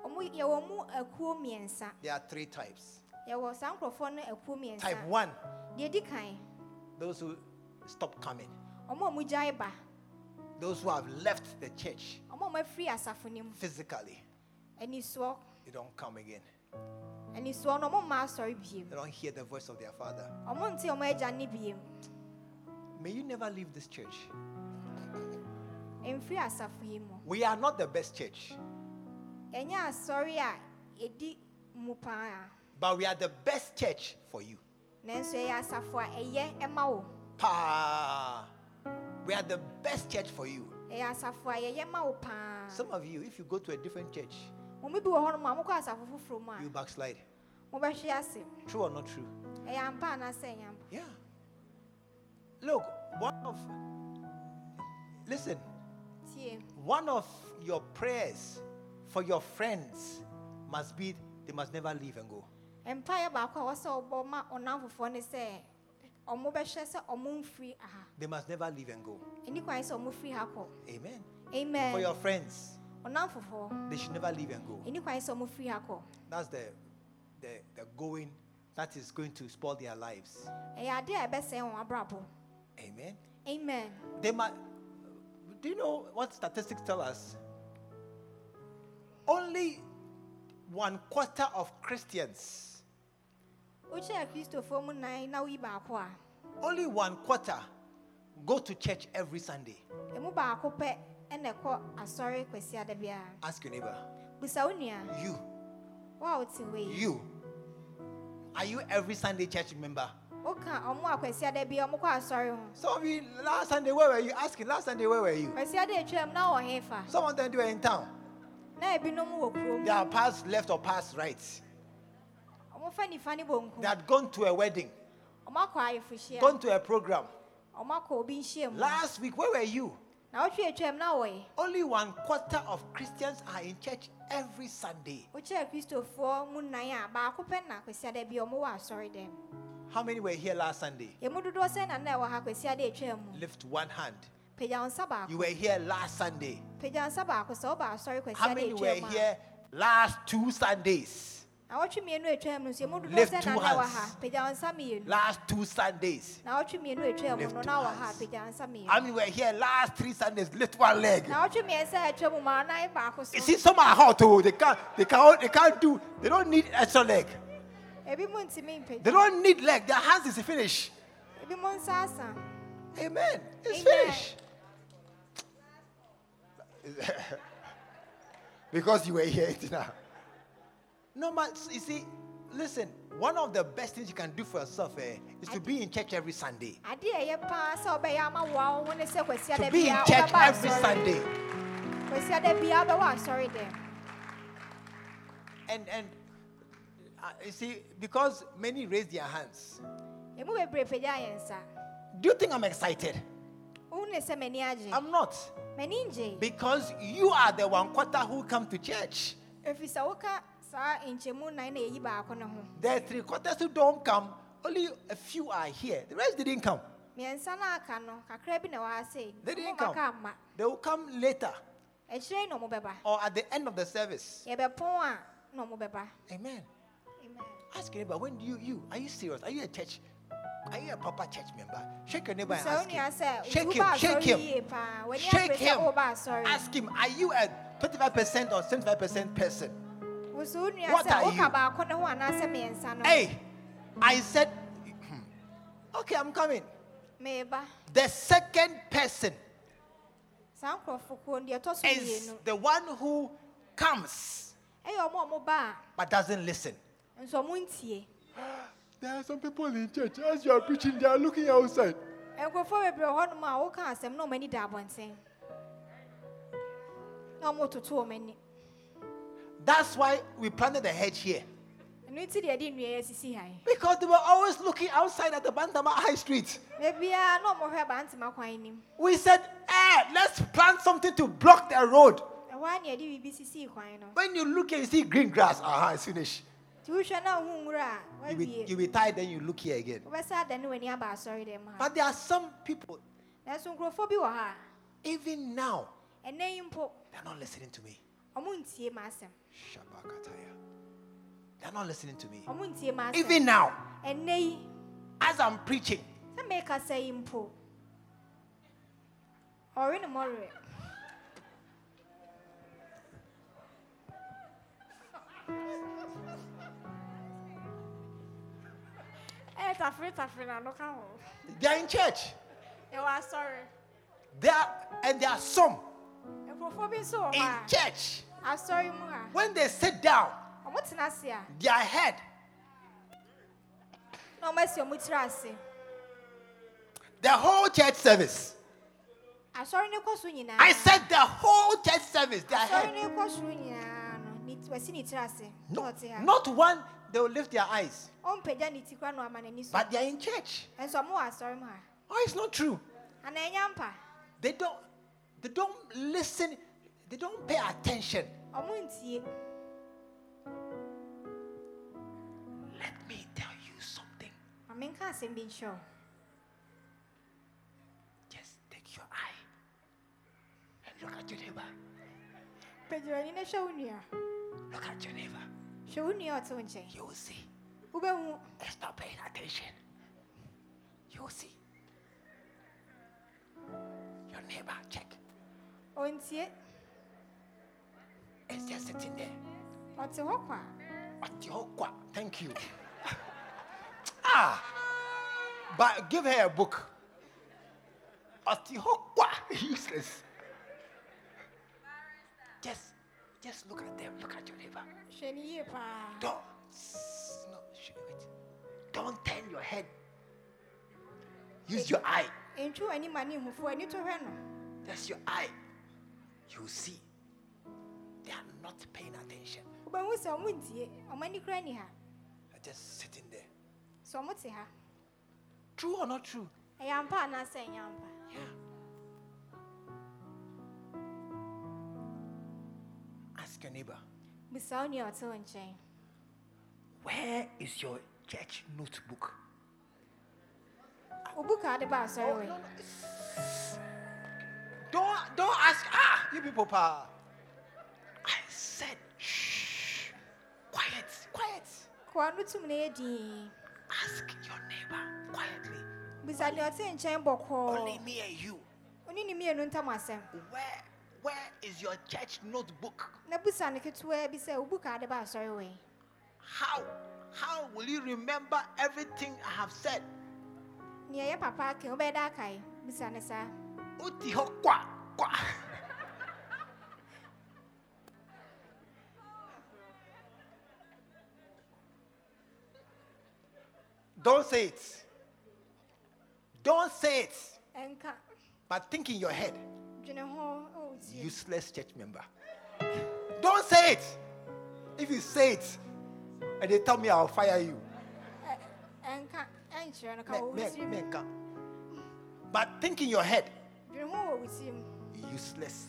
ɔmo yɛwɔ mu akuo mmiɛnsa There are three types. yɛwɔ saa nkurɔfoɔ no akuo Type one, deɛ di kan those who stop coming. ɔmo a ɔmo gyae ba Those who have left the church ɔmo a ɔmo afiri asafo no mu physically, anisoɔ they don't come again. anisoɔ no ɔmo mma asɔre biem They don't hear the voice of their father. ɔmo nte ɔmo agya ne biem May you never leave this church. mfiri asafo yi mu We are not the best church, ɛnyɛ asɔre a ɛdi mu paa but we are the best church for you. Nanso ɛyɛ asafo a ɛyɛ ɛma wo Pa! We are the best church for you. Eh, ɛyɛ asafo a yɛyɛ ma wo paa Some of you, if you go to a different church, mo bi wɔ hɔnom a mokɔ asafo foforɔ mu a you backslide. ase True or not true? Eh, ɛyɛ ampa anaasɛ ɛnyɛ ampa Yeah. Look, one of listen, tie one of your prayers for your friends must be they must never leave and go. Mpaeɛ baako a wɔsɛ ɔbɔ ma ɔnamfofoɔ ne sɛ ɔmo bɛhwɛ sɛ ɔmo mfiri aha They must never leave and go. ɛni kwan sɛ ɔmo firi ha kɔ Amen. amen For your friends, ɔnamfofoɔ they should never leave and go. ɛni kwan sɛ ɔmo firi ha kɔ That's the, the, the going that is going to spoil their lives. ɛyɛ adeɛ a ɛbɛsɛn wɔn abrabɔ Amen. amen They might. Do you know what statistics tell us? Only one quarter of Christians, only one quarter go to church every Sunday. ɛmu baako pɛ ɛna ɛkɔ asɔre kwasi ah, ada biara Ask your neighbor. busa wo nua You, you. Are you every Sunday church member? woka ɔmo a kwasi ada biara ɔmo kɔ asɔre ho Some of you, last Sunday, where were you? Asking, last Sunday, where were you? kwasi ada atwam na wɔ hefa Some of them they were in town. na ebinom wɔ kurom They are past left or past right. They had gone to a wedding, ɔmo akɔ ayeforhyia gone to a program. ɔmo akɔ obi nhyia mu Last week, where were you? na wotwe atwam na wɔyɛ Only one quarter of Christians are in church every Sunday. wokyerɛ kristofoɔ mu nan a baako pɛ na kwasi ada biara ɔmo wɔ asɔre dɛm How many were here last Sunday? emu dodoɔ sɛ na na ɛwɔ ha kwasi ada atwam mu Lift one hand. pagya wo nsa baako You were here last Sunday. pagya wo nsa baako sɛ woba asɔre kwasi How many were here last two Sundays? Na wɔtwe mmienu atwam no nso emu dodoɔ Lift two hands. ha pagya wo nsa mmienu Last two Sundays. na wɔtwe mmienu atwam Lift two na wɔ ha hands. pagya wo nsa mmienu How many were here last three Sundays? Lift one leg. na wɔtwe mmiɛnsa atwam mu ma nan baako so You see, some are hot. Oh, they can't. They can't. They can't do. They don't need extra leg. ebi mu ntumi They don't need leg. Their hands is finished. ebi mu nsa Amen. It's Amen. finished. *laughs* because you were here now. No, but you see, listen. One of the best things you can do for yourself eh, is to be in church every Sunday. adeɛ a ɛyɛ paa sɛ ɔbɛyɛ ama woa wo ho ne sɛ kwasi ada To be in church every Sunday. kwasi ada biara wobɛwɔ asɔre dɛm And and uh, you see, because many raise their hands. emu bebree pagya yɛn nsa Do you think I'm excited? wohu ne sɛ m'ani agye I'm not. Because you are the one quarter who come to church. Ɛfiri sɛ woka saa nkyɛmu nan na ɛyi baako ne ho There are three quarters who don't come. Only a few are here. The rest didn't come. mmiɛnsa no aka no kakra bi na ɛwɔ ha sei They didn't come. They will come later akyire na ɔmo or at the end of the service. yɛbɛpɔn a na Amen. Amen. Ask your neighbor, when do you, you, are you serious? Are you a church? Are you a proper church member? Shake your neighbor and ask him. Shake him, shake him. yie paa w'ani Shake him. sɛ woba asɔre Ask him, are you a 25% or 75% person? What are you? baako ne ho anaasɛ mmiɛnsa no Hey, I said, hmm. okay, I'm coming. meba The second person saa nkurɔfo kuo no deɛ ɛtɔ is the one who comes ɛyɛ ɔmo a ɔmo ba but doesn't listen. a nso ɔmo ntie There are some people in church, as you are preaching, they are looking outside. That's why we planted the hedge here. ɛno nti deɛ ɛde nnua yɛ sisi ha Because they were always looking outside at the Bantama High Street. beebiara na ɔmo hwɛ abantema kwan nim We said, eh, let's plant something to block the road. ɛhɔ a na yɛde biribi sisi kwan no When you look here, you see green grass. Aha, it's finished. nti wohwɛ na wohu nwura a You be, wawie you be tired, then you look here again. wobɛsa ada ne w'ani aba asɔre dɛm ha But there are some people, nanso nkurɔfoɔ bi wɔ ha even now, a ɛnɛ yi mpo they're not listening to me. Ɔmo ntie ma asɛm Shabakataya. They're not listening to me. ɔmo ntie ma asɛm Even now, as I'm preaching, sɛ mekasa yi mpo ɔre ne mɔwerɛ ɛyɛ tafere tafere na ano ka they're in church. There are, and there are some nkurɔfoɔ bi nso in church. asɔre mu a When they sit down, ɔmo tena ase a their head, na ɔmo asi ɔmo tiri ase the whole church service. asɔre ne kɔ so nyinaa I said the whole church service, their head. ne kɔ soro no ne wasi ne tiri ase na No, ɔte ha not one, they will lift their eyes. ɔmpagya ne ti kora na ɔama n'ani so But they are in church. nso ɔmo wɔ asɔre mu Oh, it's not true. ana ɛnya mpa They don't, they don't listen, they don't pay attention. Let me tell you something. ma menka asɛm bi nkyerɛ wo Just take your eye and look at your neighbor. pagya w'ani na hwɛ wo nua Look at your neighbor. hwɛ wo nua a ɔte wo nkyɛn You will see. stop paying attention. You will see. Your neighbor, check. Ɔntie It's just sitting there. ɔte hɔ kwa Atiokwa. Thank you. *laughs* ah. But give her a book. Atiokwa. *laughs* Useless. Just just look at them. Look at your neighbor. yie paa Don't no, wait. Don't turn your head. Use your eye. ntwi w'ani ma ne mmufu ani to hwɛ no That's your eye. You see. They are not paying attention. sɛ ɔmo ntie ɔmo ani kora ni ha They're just sitting there. ɔmo te ha True or not true? ɛyɛ ampa anaasɛ ɛnyɛ ampa Yeah. Ask your neighbor, nua a ɔte wo nkyɛn where is your church notebook? wo buka ade ba asɔre wei oh, Don't don't ask. Ah, you people, pa. I said, shh, quiet, quiet. koa no tum na Ask your neighbor quietly. bisa nea ɔte nkyɛn Only me and you. ɔne ne mmienu ntam asɛm Where where is your church notebook? na busa ne ketewa bi sɛ wo buka ade ba asɔre wei How how will you remember everything I have said? Nea ɛyɛ papa aka wobɛyɛ da akae bisa ne saa Uti ho kwa kwa. Don't say it. Don't say it. But think in your head, dwene ho ɛwɔ tie useless church member. Don't say it. If you say it, and they tell me I'll fire you. Eh, ɛnka ɛnkyerɛ eh, no ka Me- wɔ wo me- tirim me nka. But think in your head, dwene ho wɔ wo tirim useless.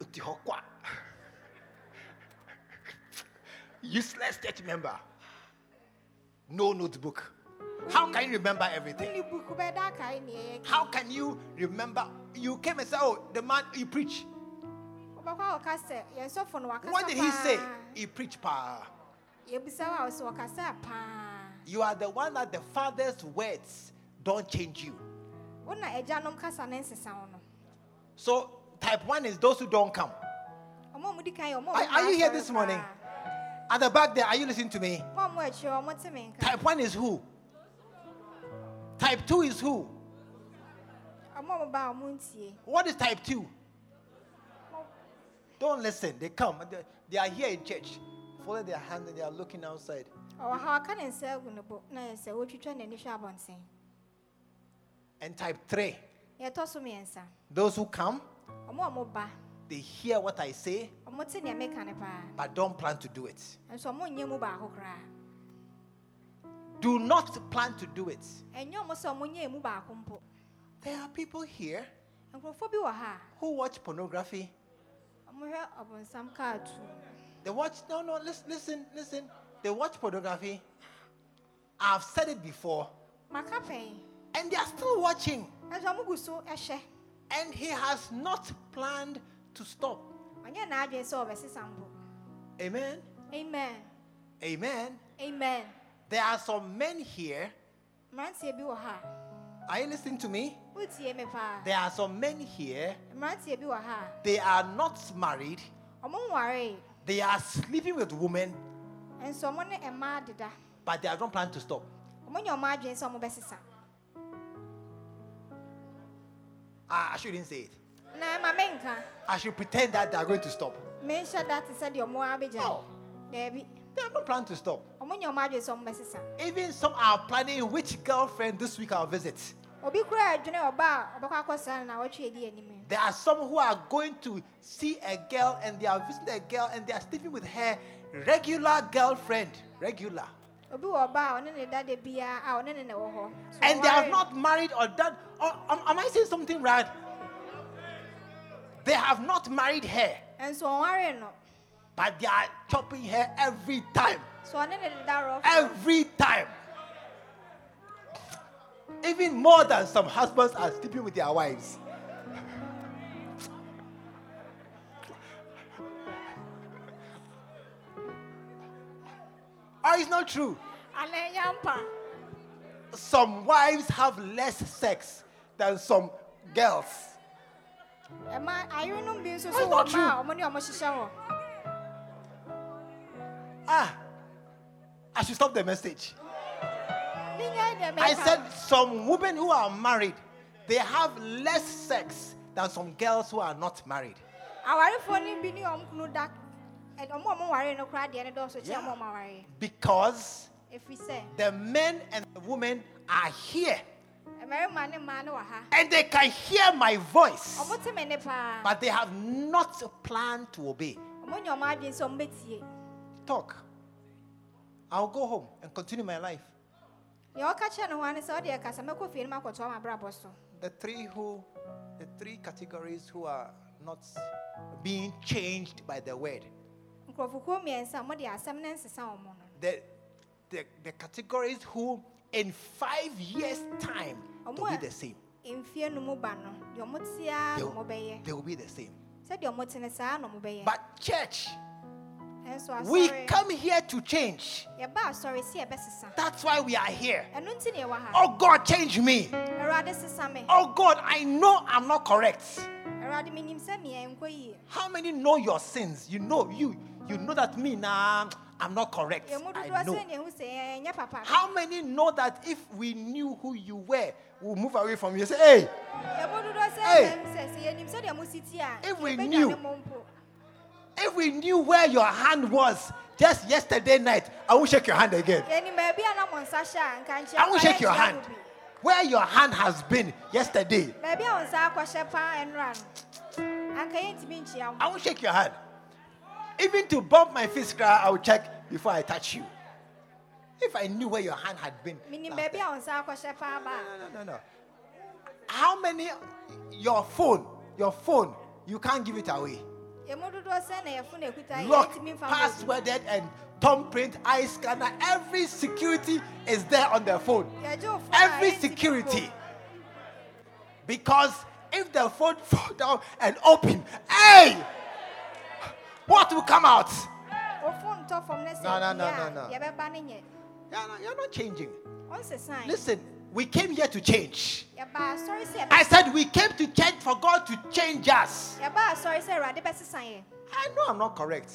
Uti ho kwa. Useless church member. No notebook. How can you remember everything? wone book wobɛyɛ da akae nea ɛyɛ How can you remember? You came and said, Oh, the man, you preach. wobɛkɔ a wɔka sɛ yɛsɔfo no wakasa What did he say? He preached pa. yɛbisa wo a wo sɛ wɔkasa paa You are the one that the father's words don't change you. So type one is those who don't come. ɔmo a mudi kan yɛ ɔmo a Are- are you here this morning? At the back there, are you listening to me? mo a mo akyire ɔmo te me nka Type one is who? Type two is who? ɔmo a ɔmo ba a ɔmo ntie What is type two? Don't listen. They come. They, they are here in church. Follow their hand and they are looking outside. And type three, yɛtɔ so mmiɛnsa those who come, ɔmo a ɔmo ba they hear what I say, ɔmo te nea meka ne paa but don't plan to do it. nso ɔmo nyɛ mu baako koraa Do not plan to do it. ɛnyɛ ɔmo sɛ ɔmo nyɛ mu baako mpo There are people here nkurɔfoɔ bi wɔ ha who watch pornography. a ɔmo hwɛ ɔbɔnsam kaatu They watch, no, no, listen, listen, listen. They watch pornography. I've said it before. And they are still watching. nso ɔmo gu so ɛhyɛ And he has not planned to stop. ɔnyɛ n'adwene sɛ ɔbɛsesa mpo Amen. amen Amen. amen There are some men here. mmeranteɛ bi wɔ ha Are you listening to me? wotie me paa There are some men here. mmeranteɛ bi wɔ ha They are not married. They are sleeping with women, nso ɔmo ne mmaa deda but they are not planning to stop. I, I shouldn't say it. na ma menka I should pretend that they are going to stop. menhyɛ da te sɛ deɛ ɔmo No. daabi They are not planning to stop. ɔmo nyɛ ɔmo adwene sɛ ɔmo bɛsesa Even some are planning which girlfriend this week I'll visit. obi kura adwene ɔba a ɔbɛkɔ akɔsra no na wɔtwe edi anim There are some who are going to see a girl and they are visiting a girl and they are sleeping with her regular girlfriend. Regular. Obi wɔ ɔba a ɔne ne da de biara a ɔne ne na ɛwɔ hɔ So And they ɔnware. not married or done. Or, am, am I saying something right? They have not married her. ɔnware no but they are chopping hair every time. so ɔne ne deda rɔfo Every time. Even more than some husbands are sleeping with their wives. Or it's not true. ana ɛnya mpa Some wives have less sex than some girls. That's not true. ma a ɔmo ne ɔmo hyehyɛ hɔ Ah, I should stop the message. I said some women who are married, they have less sex than some girls who are not married. Yeah. ɔmo a ɔmo aware Because the men and the women are here mmarima ne mmaa ne wɔ ha and they can hear my voice, ɔmo te me ne paa but they have not a plan to obey. ɔmo nya ɔmo adwene sɛ ɔmo bɛtie Talk. I'll go home and continue my life. nea ɔka kyerɛ ne ho ane sɛ ɔde ɛkasa mɛkɔ fie no mu akɔtoa ma abrabɔ so The three who, the three categories who are not being changed by the word. The, the, the categories who in five years time they'll be the same. mfie no mu ba no deɛ ɔmo te ara they'll, they will be the same. Sɛdeɛ ɔmo te ne saa na but church we come here to change. Yɛba asɔre si yɛbɛsesa that's why we are here. Ɛno nti na yɛwɔ ha. Oh god change me. Awurade sesa me. Oh god i know i'm not correct. Awurade menim sɛ meɛ nkɔ yie. How many know your sins? You know you you know that me nah i'm not correct. I know. sɛ neɛhu sɛ ɛnyɛ papa. How many know that if we knew who you were we'll move away from you? Say hey. Yɛn mu dodoɔ sɛ Hey. ɛbɛm sɛ sɛ yɛnim sɛdeɛ mo si ti a If we knew. if we knew where your hand was just yesterday night i won't shake your hand again. Yɛnim baabi a na mo nsa hyɛ a nka nkyɛn I won't shake your hand. Where your hand has been yesterday, baabi a wo nsa akɔhyɛ paa ɛnora no anka yɛntumi nkyia I won't shake your hand. Even to bump my fist, cry, I will check before I touch you. If I knew where your hand had been. menim last baabi time. a wo nsa akɔhyɛ paa ba No, no, no, no. How many, your phone, your phone, you can't give it away. yɛn mu dodoɔ sɛ na yɛfo na ekuta Lock, passworded, and thumbprint, eye scanner, every security is there on the phone. yɛgye wo phone a every security. Because if the phone *laughs* fall down and open, hey, what will come out? wo phone tɔ fam na sɛ No, no, no, no, no. yɛbɛba ne nyɛ You're not, changing. Listen, we came here to change. yɛba asɔre sɛ I said we came to change for God to change us. yɛba asɔre sɛ awurade bɛsesa yɛn I know I'm not correct,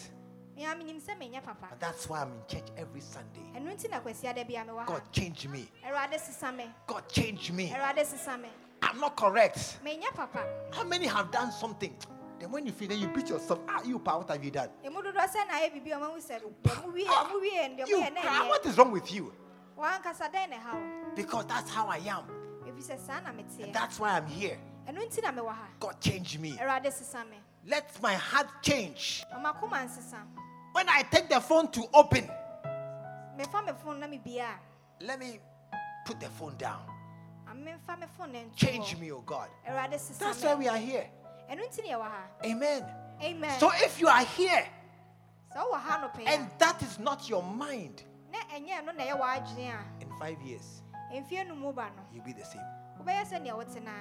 mea menim sɛ menyɛ papa but that's why I'm in church every Sunday. ɛno nti na kwasiada bia mewɔ ha God change me. awurade sesa me God change me. awurade sesa me I'm not correct. How many have done something? Then when you feel that you beat yourself, ah, you, pa, what have you done? ɛmu dodoɔ sɛ na ayɛ biribi a ɔmahu sɛ deɛ mowie ɔmo wie deɛ You cry. What wrong with you? wankasa dɛn na ɛha wo Because that's how I am. ɛfiri sɛ saa na And that's why I'm here. ɛno nti na mewɔ ha God change me. awurade sesa me Let my heart change. ɔma koma nsesa When I take the phone to open, mefa me phone na let me put the phone down. a memfa me phone na Change me, oh God. That's why we are here. Ɛno nti na yɛwɔ ha Amen. amen. So if you are here sɛ wowɔ ha nopɛ and that is not your mind, na ɛnyɛ ɛno na ɛyɛ w'adwene a in five years, mfie no mu ba no. you'll be the same. wobɛyɛ sɛnea wote naa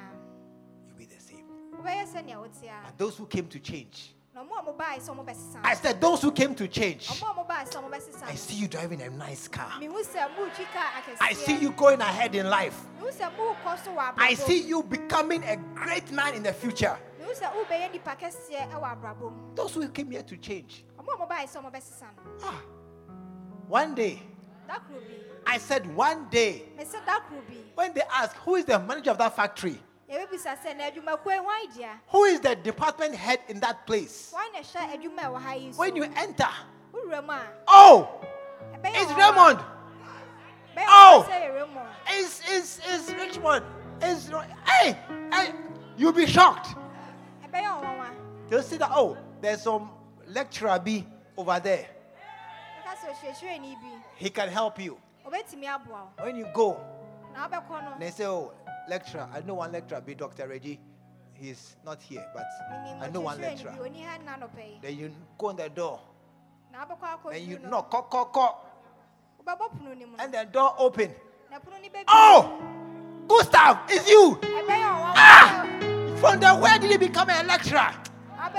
You'll be the same. wobɛyɛ sɛnea wote a But those who came to change, na ɔmo a mobae sɛ ɔmobɛsesa I said, those who came to change, ɔmo a mobae sɛ ɔmobɛsesa I see you driving a nice car. mehu sɛ moretwi kaa akɛseɛ I see you going ahead in life. mehu sɛ morekɔ so wɔ I see you becoming a great man in the future. Mehu sɛ wobɛyɛ nipa kɛseɛ ɛwɔ abrabɔ mu Those who came here to change. ɔmo a mobae sɛ ɔmobɛsesa no Ah, one day, da koro bi I said one day, mesɛ da koro when they ask who is the manager of that factory, yɛbɛbisa sɛ na adwumakuo yi hwan dea who is the department head in that place, hwan na ɛhyɛ adwuma a ɛwɔ ha yi so? When you enter, wowura mu a oh, it's Raymond, Oh! wɔn sɛ yɛ Raymond? It's, it's, it's Richmond, it's, hey, hey, you'll be shocked. They'll see that, oh, there's some lecturer B over there. He can help you. When you go, they say, oh, lecturer, I know one lecturer B, Dr. Reggie. He's not here, but I know one lecturer. Then you go on the door. and you knock, knock, knock, knock, and the door open. Oh, Gustav, it's you. Ah! From the where did you become a lecturer?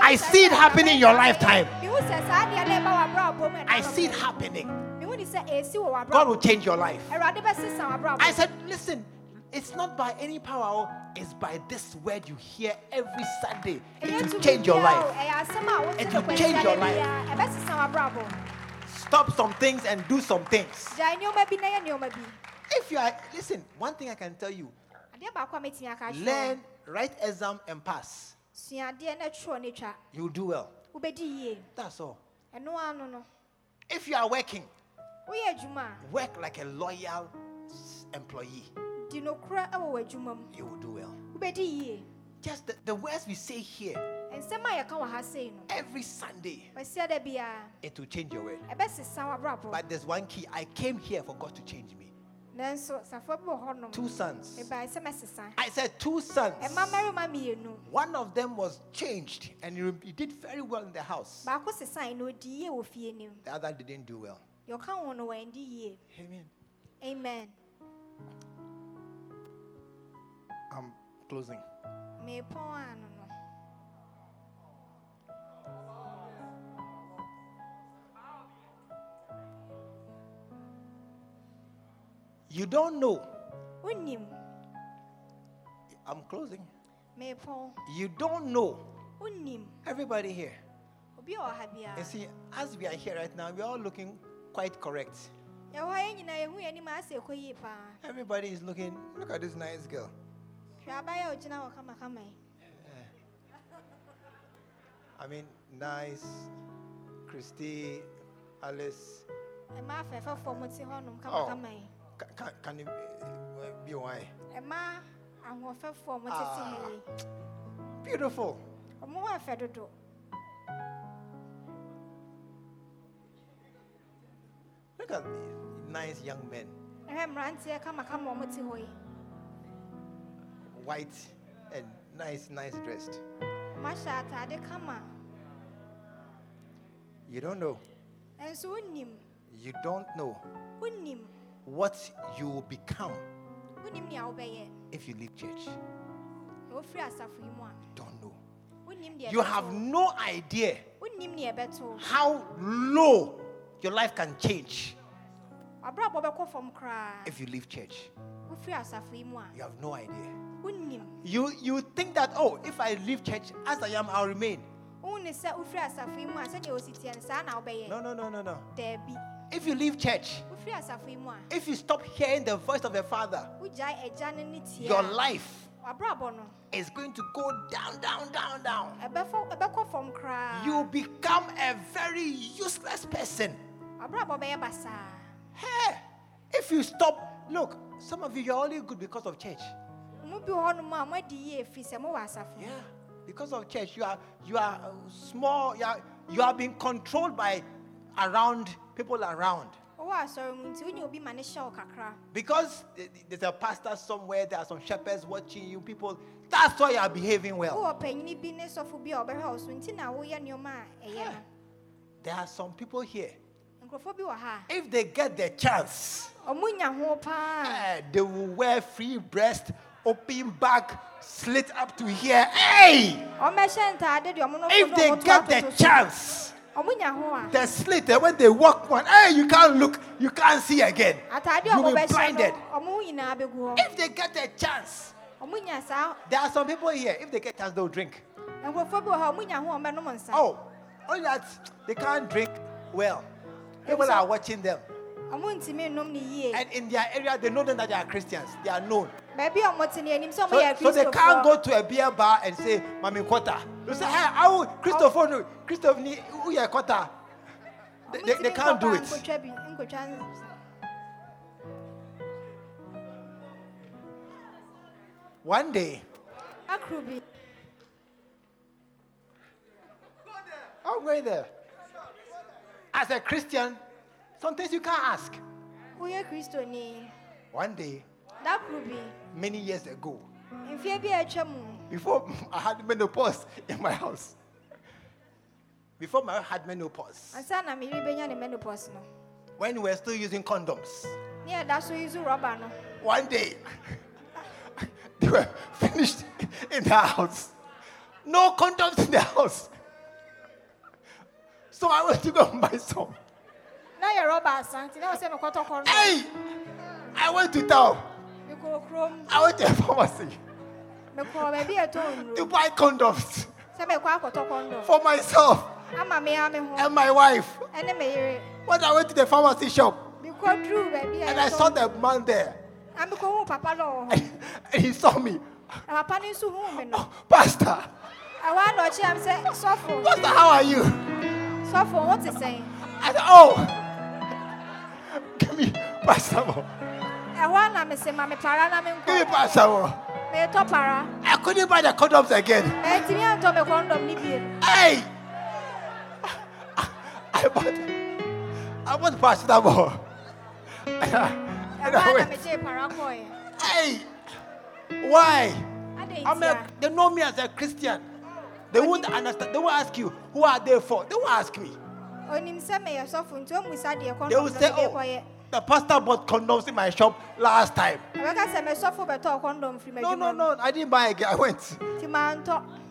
I see it happening in your lifetime. mehu sɛ saa adeɛ no ɛba w'abrabɔ mu ɛna I see it happening. mehu ne sɛ ɛsi wɔ God will change your life. awurade bɛsesa w'abrabɔ I said, listen, it's not by any power, oh, it's by this word you hear every Sunday. It will change your life. ɛyɛ asɛm a wote It will change your life. biara, ɛbɛsesa w'abrabɔ Stop some things and do some things. gyae nneɔma bi na yɛ nneɔma bi If you are, listen, one thing I can tell you adeɛ baako a mɛtumi aka akyerɛ wo, learn, write exam and pass. Sua adeɛ na twerɛ ne You'll do well. That's all. ɛno ano no If you are working, work like a loyal employee. a di nokorɛ wɔ w'adwuma mu You will do well. Just the, the words we say here nsɛm a yɛka wɔ ha sei every Sunday, it will change your way. But there's one key. I came here for God to change me. Nanso safoa bi wɔ hɔnom Two sons. mebae sɛ mɛsesa I said two sons. One of them was changed and he, did very well in the house. baako sesae na ɔdi yie wɔ fie nim The other didn't do well. deɛ ɔka ho no wandi yie Amen. amen I'm closing. You don't know. I'm closing. You don't know. Everybody here. obi a wɔ ha biara You see, as we are here right now, we're all looking quite correct. yɛwɔ ha yɛ nyinaa yɛhu yɛn anim asɛ ɛkɔ yie paa Everybody is looking. Look at this nice girl. hwɛ abayɛ a ɔgyina hɔ kamakama yi I mean, nice. Christy, Alice. ɛma afɛɛfɛfoɔ mo te hɔnom Oh. Can, it uh, be why? ɛma ahoɔfɛfoɔ mo tete ha Ah. yi Beautiful. ɔmo ho ɛfɛ dodo Look at these nice young men. ɛhwɛ mmeranteɛ kamakama a ɔmo te hɔ yi White and nice, nice dressed. ataade kama You don't know. ɛnso wonim You don't know wonim what you will become wonim nea wobɛyɛ if you leave church. na wofiri asafo yi mu a You don't know. You have no idea wonim nea ɛbɛto how low your life can change wabrabɔ bɛkɔ fam koraa if you leave church. wofiri asafo yi mu a You have no idea. You you think that oh, if I leave church as I am, I'll remain. wohu ne sɛ wofiri asafo yi mu a sɛdeɛ ɔsi teɛ no saa na wobɛyɛ No, no, no, no, If you leave church, wofiri asafo yi mu a if you stop hearing the voice of the Father, wogyae agya no ne tie your life is going to go down, down, down, down. ɛbɛfɔ ɛbɛkɔ fam koraa You become a very useless person. wabrabɔ bɛyɛ basaa Hey, if you stop, look, some of you you're only good because of church. mu bi wɔ hɔnom a moadi yie firi sɛ mowɔ asafo Yeah, because of church, you are you are small. You are you are being controlled by around people around. wowɔ asɔre mu nti wonya obi ma ne hyɛ wo kakra Because th- th- there's a pastor somewhere, there are some shepherds watching you, people. That's why you are behaving well. wowɔ panyini bi ne sɔfo bi a ɔbɛhwɛ wo so nti na woyɛ nneɔma a ɛyɛ no There are some people here. nkurɔfoɔ bi wɔ ha If they get the chance, a ɔmo nya ho paa eh, they will wear free breast, open back, slit up to here. Hey! ɔmɛhyɛ ntaade deɛ ɔmo no If they get the chance, ɔmo nya ho a the slit, when they walk one, hey, you can't look, you can't see again. a You will be blinded. no ɔmo ho nyinaa bɛgu hɔ If they get a chance, ɔmo nya saa there are some people here, if they get chance, they'll drink. nkurɔfoɔ bi wɔ ha ɔmo nya ho a ɔmbɛnom nsa Oh, only that they can't drink well. People are watching them. Ɔmo ntumi nnom ne yie And in their area, they know them that they are Christians. They are known. baabi a ɔmo te ne anim sɛ ɔmo So, so they can't go to a beer bar and say, Mami Kota. They say, hey, how Christopher, oh. no, Christopher, who ya Kota? They, they, they can't do it. nkotwa bi- nkotwa nsa. One day, I'm going there. As a Christian, some things you can't ask. woyɛ kristoni One day, That could be. many years ago, mfeɛ bi a atwa mu before I had menopause in my house, before my wife had menopause, ansa na meyere bɛnya ne menopause no when we were still using condoms, Yeah, that's yi so rɔba no one day *laughs* they were finished in the house. No condoms in the house. So I went to go and buy some. Na yɛ rɔba asa nti na wɔ sɛ mekɔtɔ kɔndɔm Hey! I went to town. I went to a pharmacy. Mekɔɔ baabi a ɛtɔ to buy condoms. Sɛ mekɔ akɔtɔ kɔndɔm for myself. Ama mea me ho and my wife. ɛne me yere When I went to the pharmacy shop a and I saw the man there. Na mekɔhuu papa no wɔ hɔ and, and he saw me. papa nso huu me no Oh, Pastor, ɛhɔ a na ɔkyeam sɛ sɔfo Pastor, how are you? sɔfo wo te sɛn I said, Oh, give me Pastor. ɛhɔ a na mese ma me para na Give me Pastor. more." meetɔ para I couldn't buy the condoms again. ɛntimi antɔ me kɔndɔm ne bio Hey! I bought, I bought Pastor. And I, and I ɛhɔ a na went, megyee para kɔɔɛ Hey! Why? I'm a, a they know me as a Christian. They won't understand. They won't ask you, who are they for? They won't ask me. Onim sɛ meyɛ sɔfo nti ɔmu sa deɛ They will say, oh, the pastor bought condoms in my shop last time. ɛbɛka sɛ mesɔfo bɛtɔɔ kɔndɔm firi No, no, no. I didn't buy again. I went.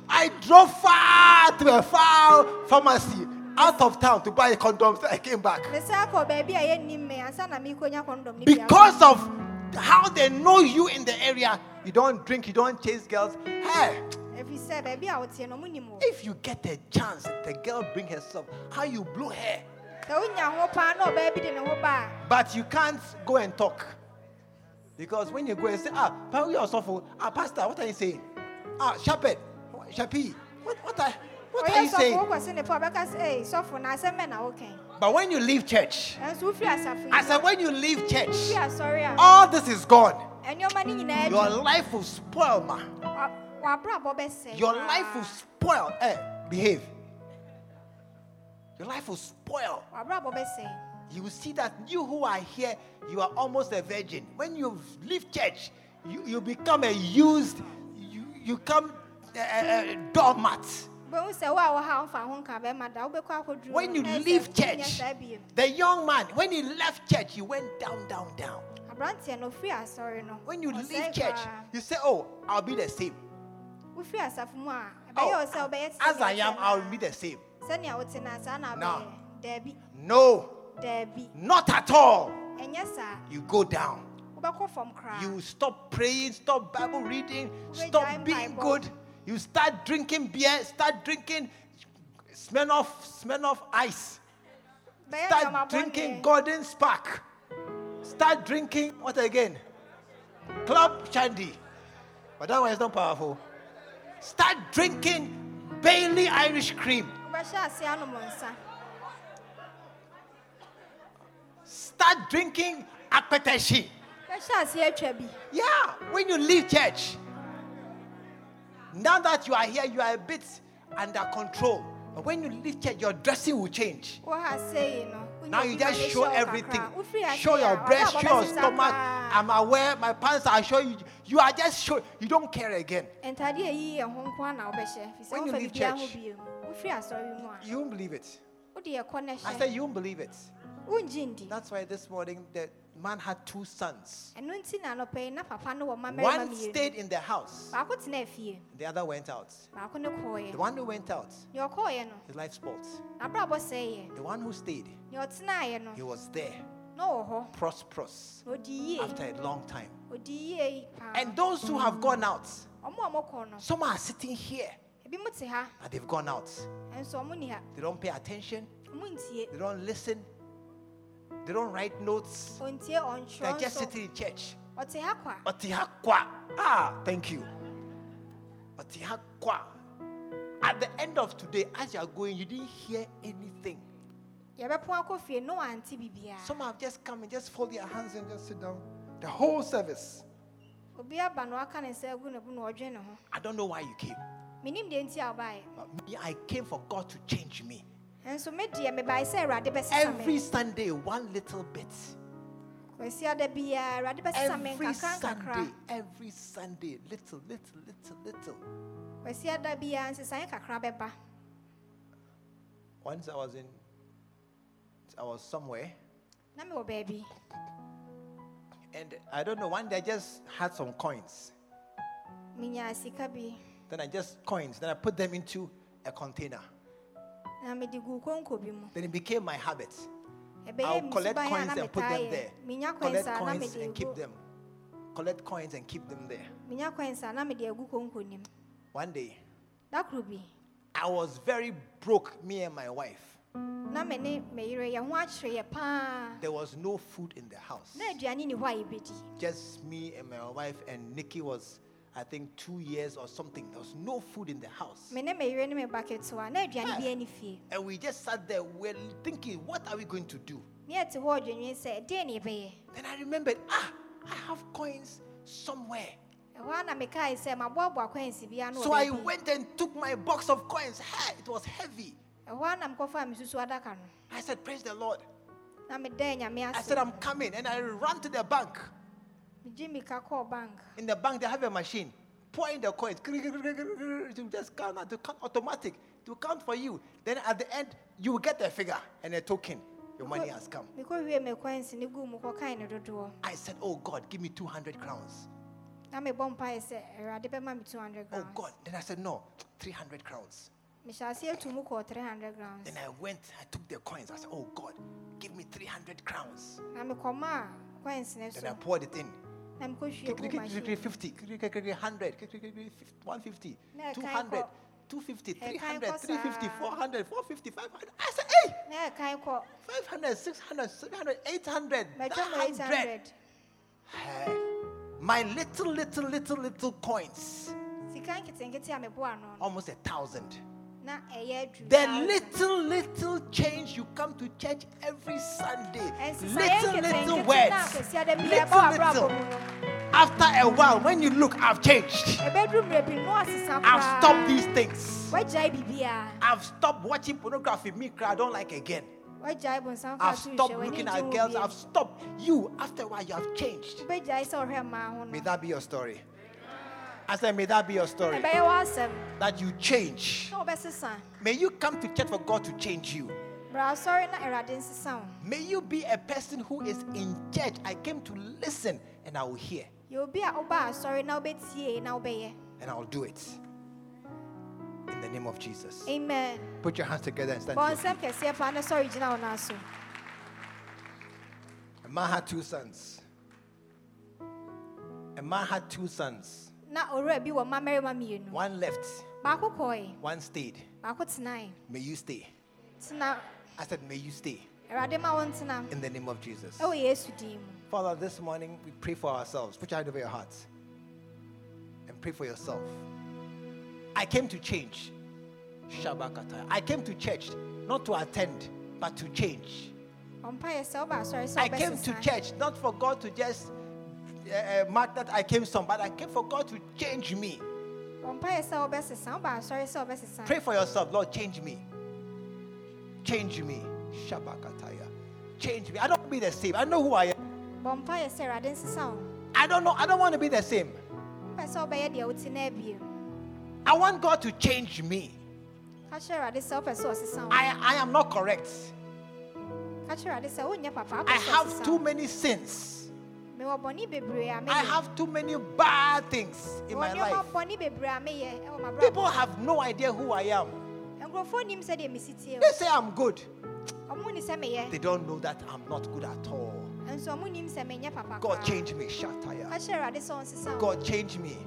I drove far to a far pharmacy out of town to buy condoms. I came back. me sɛ akɔ baabi a yɛnnim me ansa na meekɔnya kɔndɔm ne bia Because of how they know you in the area, you don't drink, you don't chase girls. Hey, ɛfiri sɛ baabi a woteɛ no ɔmo nim wo if you get a chance, the girl bring herself, how you blow her. sɛ wonya ho paa na ɔbaa bi de ne ho ba But you can't go and talk. Because when you go and say, ah, we also for, ah, pastor, what are you saying? Ah, shepherd, shapi, what, what are, what are you saying? wokɔse ne pa ɔbɛka sɛ ei sɔfo na asɛm bɛ na wokɛn But when you leave church, ɛnso wofiri asafo I said, when you leave church, wofiri asɔre a all this is gone. ɛnneɔma no nyinaa Your life will spoil, ma. Wa- w'abrabɔ bɛsɛe Your life will spoil. Eh, behave. Your life will spoil. You will see that you who are here, you are almost a virgin. When you leave church, you, you become a used, you, you come a, a, a doormat. wo a wɔ ha womfa ho nka bɛma da wobɛkɔ akɔduru When you leave church, the young man, when he left church, he went down, down, down. aberanteɛ no ofiri asɔre no When you leave church, you say, Oh, I'll be the same. Oh, wo sɛ wobɛyɛ te as I am, I'll be the same. a. sɛnea wote no No. wobɛyɛ daabi No, daabi not at all. You go down. wobɛkɔ fam koraa You stop praying, stop Bible reading, stop being good. You start drinking beer, start drinking Smirnoff, Smirnoff ice. Start drinking Golden Spark. Start drinking what again? Club Shandy. But that one is not powerful. Start drinking Bailey Irish cream. wobɛhyɛ ase anom nsa Start drinking Akpeteshi. bɛhyɛ ase atwa bi Yeah, when you leave church. Now that you are here, you are a bit under control. But when you leave church, your dressing will change. wo ha sei no wonya Now you just show everything. kakra. Wofiri ase Show your breast, show your stomach. I'm aware, my pants are showing you. You are just showing, you don't care again. ntade a ɛyi yɛ ho nko a na wobɛhyɛ fi sɛ When you leave church, bio wofiri asɔre mu a You won't believe it. wode yɛkɔ no I said, You won't believe it. That's why this morning the man had two sons. ɛno nti na anɔpɛ yi na papa no wɔ mmabarima One stayed in the house, baako tena fie. The other went out. baako ne kɔɔeɛ The one who went out, no his life sɛeɛ The one who stayed, no he was there, hɔ prosperous, na ɔdi yie after a long time. ɔdi yie paa And those who have gone out, ɔmo a ɔmɔkɔ no some are sitting here, ebi mo te ha but they've gone out. ɛnso ɔmo ni ha They don't pay attention, they don't listen, they don't write notes. They're just sitting in church. ɔte ha kwa Otihakwa. Ah, thank you. Otihakwa. At the end of today, as you are going, you didn't hear anything. yɛbɛpɔn no wante biribiara Some have just come and just fold their hands and just sit down. The whole service. obi aba na waka ne nsa agu ne bo na ɔdwe ne ho I don't know why you came. menim deɛ nti But me, I came for God to change me. Ɛnso me deɛ mebae sɛ awurade bɛsesa Every me Sunday, one little bit. kwasi ada biara awurade bɛsesa me Every nkakra nkakra Sunday, every Sunday, little, little, little, little. kwasi ada biara nsesaeɛ kakra bɛba Once I was in, I was somewhere, na mewɔ baabi and I don't know. One day I just had some coins. menyaa sika bi Then I just coins. Then I put them into a container. Then it became my habit. I'll collect coins and put them there. Collect coins a na coins mede and keep them. Collect coins and keep them there. menya coins a na mede agu konko nim One day, da koro bi I was very broke, me and my wife. na me ne me yere yɛn ho akyerɛ yɛ paa There was no food in the house. na aduane ni hɔ a yɛbɛdi Just me and my wife, and Nikki was, I think, two years or something. There was no food in the house. me ne me yere ne me ba ketewa na aduane bi ani fie And we just sat there, we're thinking, what are we going to do? ne yɛte hɔ ɔdwenwen sɛ ɛdeɛ Then I remembered, ah, I have coins somewhere. ɛhɔ a na mekae sɛ coins bi ano So I went and took my box of coins. Hey, it was heavy. ɛhɔ a na mekɔfaa me susu adaka no I said, Praise the Lord. I said, I'm coming. And I ran to the bank. megye mika kɔɔ bank In the bank, they have a machine. Pour in the coins. Will just count. Will count automatic. To count for you. Then at the end, you will get a figure and a token. Your money has come. mekɔwie me coins ne gu mu kɔkae ne dodoɔ I said, Oh God, give me 200 crowns. na mebɔ mpaeɛ sɛ awurade bɛma me 200 Oh God. Then I said, No, 300 crowns. mehyɛ ase atu mu kɔɔ 300 grams Then I went, I took the coins. I said, Oh God, give me 300 crowns. na mekɔmaa coins Then I poured it in. Na mekɔhwie gu machine 50, 100, 150, 200, 250, 300, 350, 400, 450, 500. I said, hey, na 500, 600, 700, 800, 900. Hey, my little, little, little, little coins, sika nketenkete a meboa no no. Almost a thousand. The little, little change you come to church every Sunday. Little, little words. na akwasia da bi Little, little. After a while, when you look, I've changed. ɛbɛduru mmerɛ bi no asesa I've stopped these things. I've stopped watching pornography. Me, cry, I don't like again. I've stopped looking at girls. I've stopped. You, after a while, you have changed. wobɛgyae sɛ ɔhwɛ mmaa ho May that be your story. I said, may that be your story. Eh, w'asɛm That you change. May you come to church for God to change you. bra asɔre na awurade nsesa May you be a person who is in church. I came to listen and I will hear yɛ obi a woba asɔre na wobɛtie na wobɛyɛ and I will do it. In the name of Jesus. amen Put your hands together and stand. bɔ to your feet. nsɛm kɛseɛ paa na sɔre gyina wo naa so A man had two sons. A man had two sons. Na owura bi wɔ mmabarima mmienu One left, one stayed. May you stay. I said, May you stay awurade ma wo ntena in the name of Jesus. din mu Father, this morning we pray for ourselves. Put your hand over your hearts and pray for yourself. I came to change. Shabakata. I came to church not to attend, but to change. ɔmpaeɛ sɛ woba asɔre sɛ I came to church not for God to just uh, mark that I came some, but I came for God to change me. ɔmpaeɛ sɛ wobɛsesa woba asɔre sɛ wobɛsesa Pray for yourself, Lord, change me. Change me. Shabakataya. Change me. I don't be the same. I know who I am. bɔ mpaeɛ sɛ awurade nsesa wo I don't know. I don't want to be the same. wopɛ sɛ wobɛyɛ deɛ wote na abiem I want God to change me. ka kyerɛ awurade sɛ wopɛ sɛ ɔsesa wo I, I am not correct. ka kyerɛ awurade sɛ wonyɛ papa wopɛ I have too many sins. I have too many bad things in my life. nneɔma bɔne bebree a meyɛ ɛwɔ m'abrabɔ People have no idea who I am. nkurɔfoɔ nim sɛdeɛ mesi tie They say I'm good. ɔmo ni sɛ meyɛ They don't know that I'm not good at all. nso ɔmo nim sɛ menyɛ papa God change me. Shataya. kyerɛ awurade sɛ ɔnsesa wo God change me.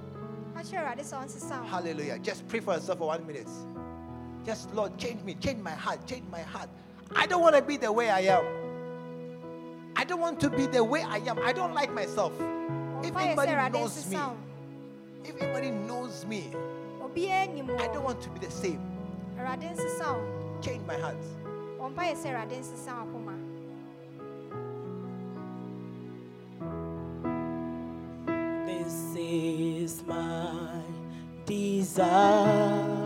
ka kyerɛ awurade sɛ ɔnsesa wo Hallelujah. Just pray for yourself for one minute. Just Lord, change me, change my heart, change my heart. I don't want to be the way I am. I don't want to be the way I am. I don't like myself. If anybody knows me, nsesa if anybody knows me, I don't want to be the same. awurade nsesa Change my heart. ɔmpaeɛ sɛ awurade nsesa wo akoma This is my desire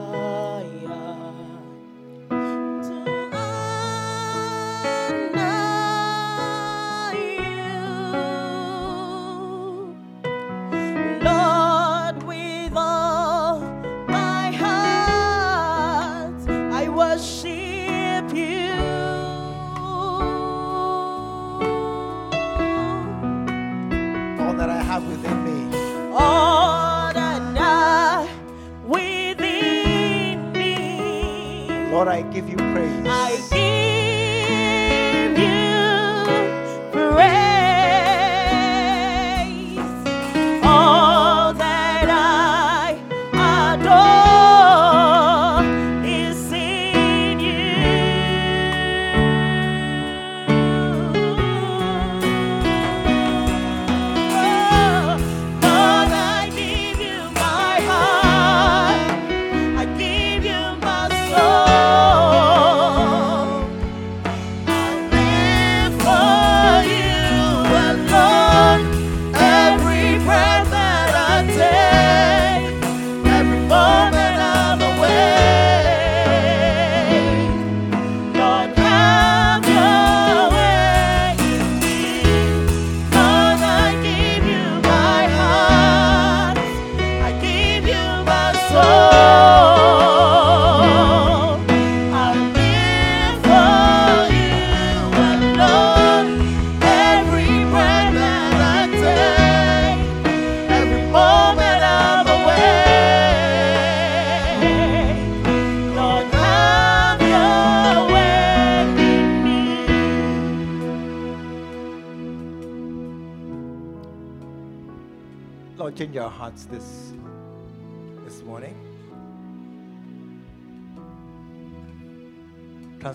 Lord, I give you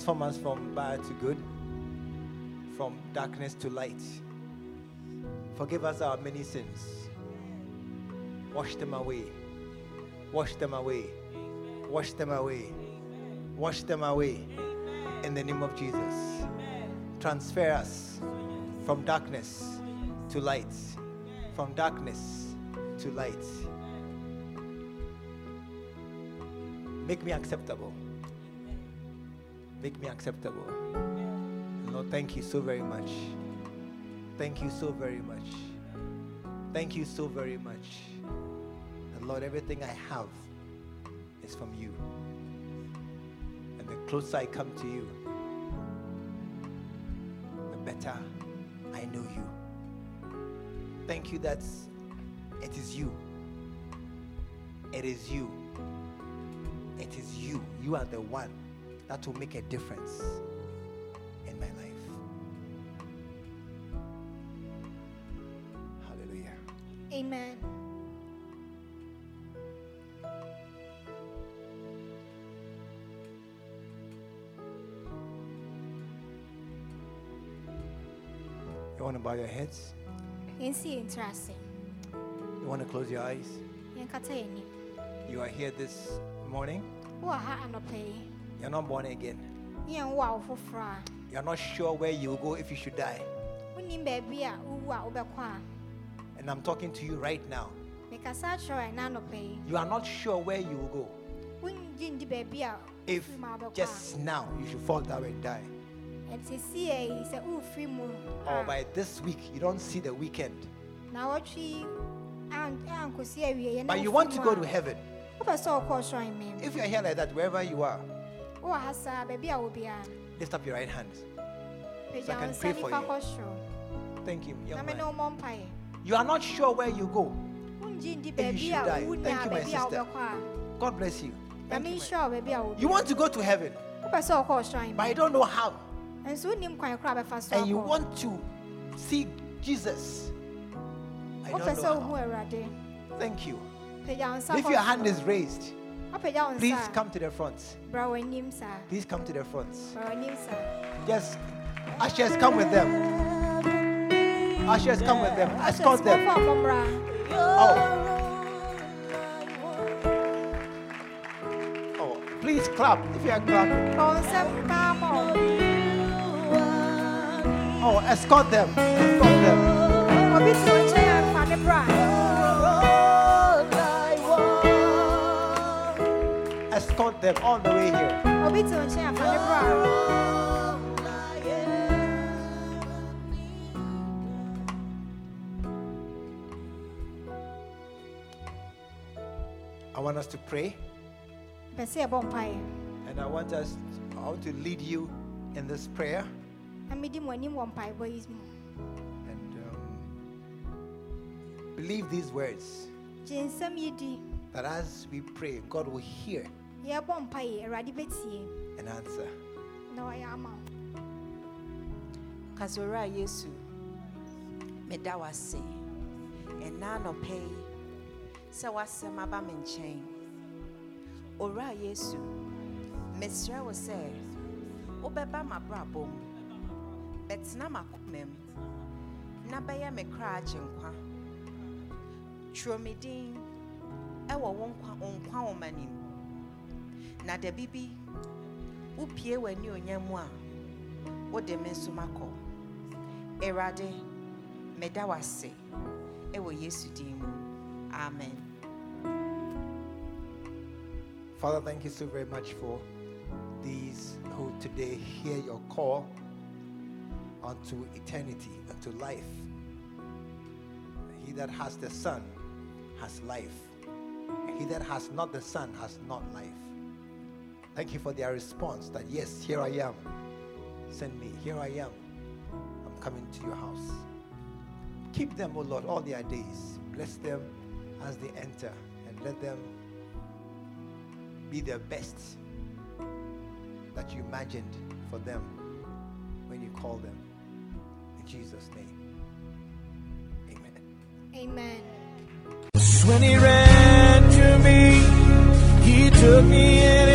Transform us from bad to good, from darkness to light. Forgive us our many sins. Wash them away. Wash them away. Wash them away. Wash them away. In the name of Jesus. Transfer us from darkness to light. From darkness to light. Make me acceptable. Make me acceptable. Lord, thank you so very much. Thank you so very much. Thank you so very much. And Lord, everything I have is from you. And the closer I come to you, the better I know you. Thank you that it is you. It is you. It is you. You are the one that will make a difference in my life. Hallelujah. Amen. You want to bow your heads? Yɛnsi yɛn tiri ase. You want to close your eyes? Yɛnkata yɛn anim. You are here this morning. Wowɔ ha anɔpa yi. You're not born again. Ne yɛn wo a wo foforɔ a You're not sure where you will go if you should die. wonim baabi a wowu a wobɛkɔ a And I'm talking to you right now. mekasa akyerɛ wo ɛna anɔpa yi. You are not sure where you will go. wongye ndi baabi a If wofiri mu a wobɛkɔ a just now you should fall down and die. ɛnti si yɛ yi sɛ wofiri mu Or ah. by this week, you don't see the weekend. na wɔtwe yi an- ankosi awie yɛ na But you want to go to heaven. wopɛ sɛ wokɔɔ sɔre mem If you are here like that, wherever you are, lift up your right hands. pagya can pray for you. Thank you. young man. wo mmɔ mpaeɛ You are not sure where you go. ndi you should die, thank you, my sister. God bless you. Thank you, my- nhyɛ wo baabi a wo You want to go to heaven, wopɛ sɛ wokɔɔ sɔre but you don't know how. nso wonim kwan kora bɛfa so And you want to see Jesus. I don't know how. Thank you. pagya wo nsa If your hand is raised, please come to the front. bra w'anim saa Please come to the front. bra w'anim saa Yes. Ushers, come with them. Ushers, come with them. Escort them. Ahyɛ sukuu mmɔmmra. Oh. Oh, please clap if you are clapping. Bɔ wo nsam paa ma wo. Oh, escort them. Escort them. Escort them all the way here. obi te wo nkyɛn a fa ne bra I want us to pray, pɛ sɛ yɛbɔ mpaeɛ and I want us. I want to lead you in this prayer. na medi mo anim wɔ mpaebɔ yi mu And um, Believe these words gye nsɛm yi di that as we pray, God will hear yɛbɔ mpaeɛ awurade bɛtie and answer. na ɔyɛ ama wo kasora yesu. Meda wase ɛna anɔpɛ yi sɛ wasɛm aba me nkyɛn owura yesu. Mesrɛ wo sɛ wobɛba m'abrabɔ mu bɛtena m'akoma mu na bɛyɛ me kra agye nkwa. Twerɛ me din. Ɛwɔ wo nkwa wo nkwa nwoma nim na w'ani a makɔ meda wase yesu din mu amen Father, thank you so very much for these who today hear your call unto eternity, unto life. He that has the Son has life. He that has not the Son has not life. Thank you for their response that, yes, here I am. Send me. Here I am. I'm coming to your house. Keep them, O Lord, all their days. Bless them as they enter and let them be their best that you imagined for them when you call them. In Jesus' name. Amen. amen When he ran to me, he took me in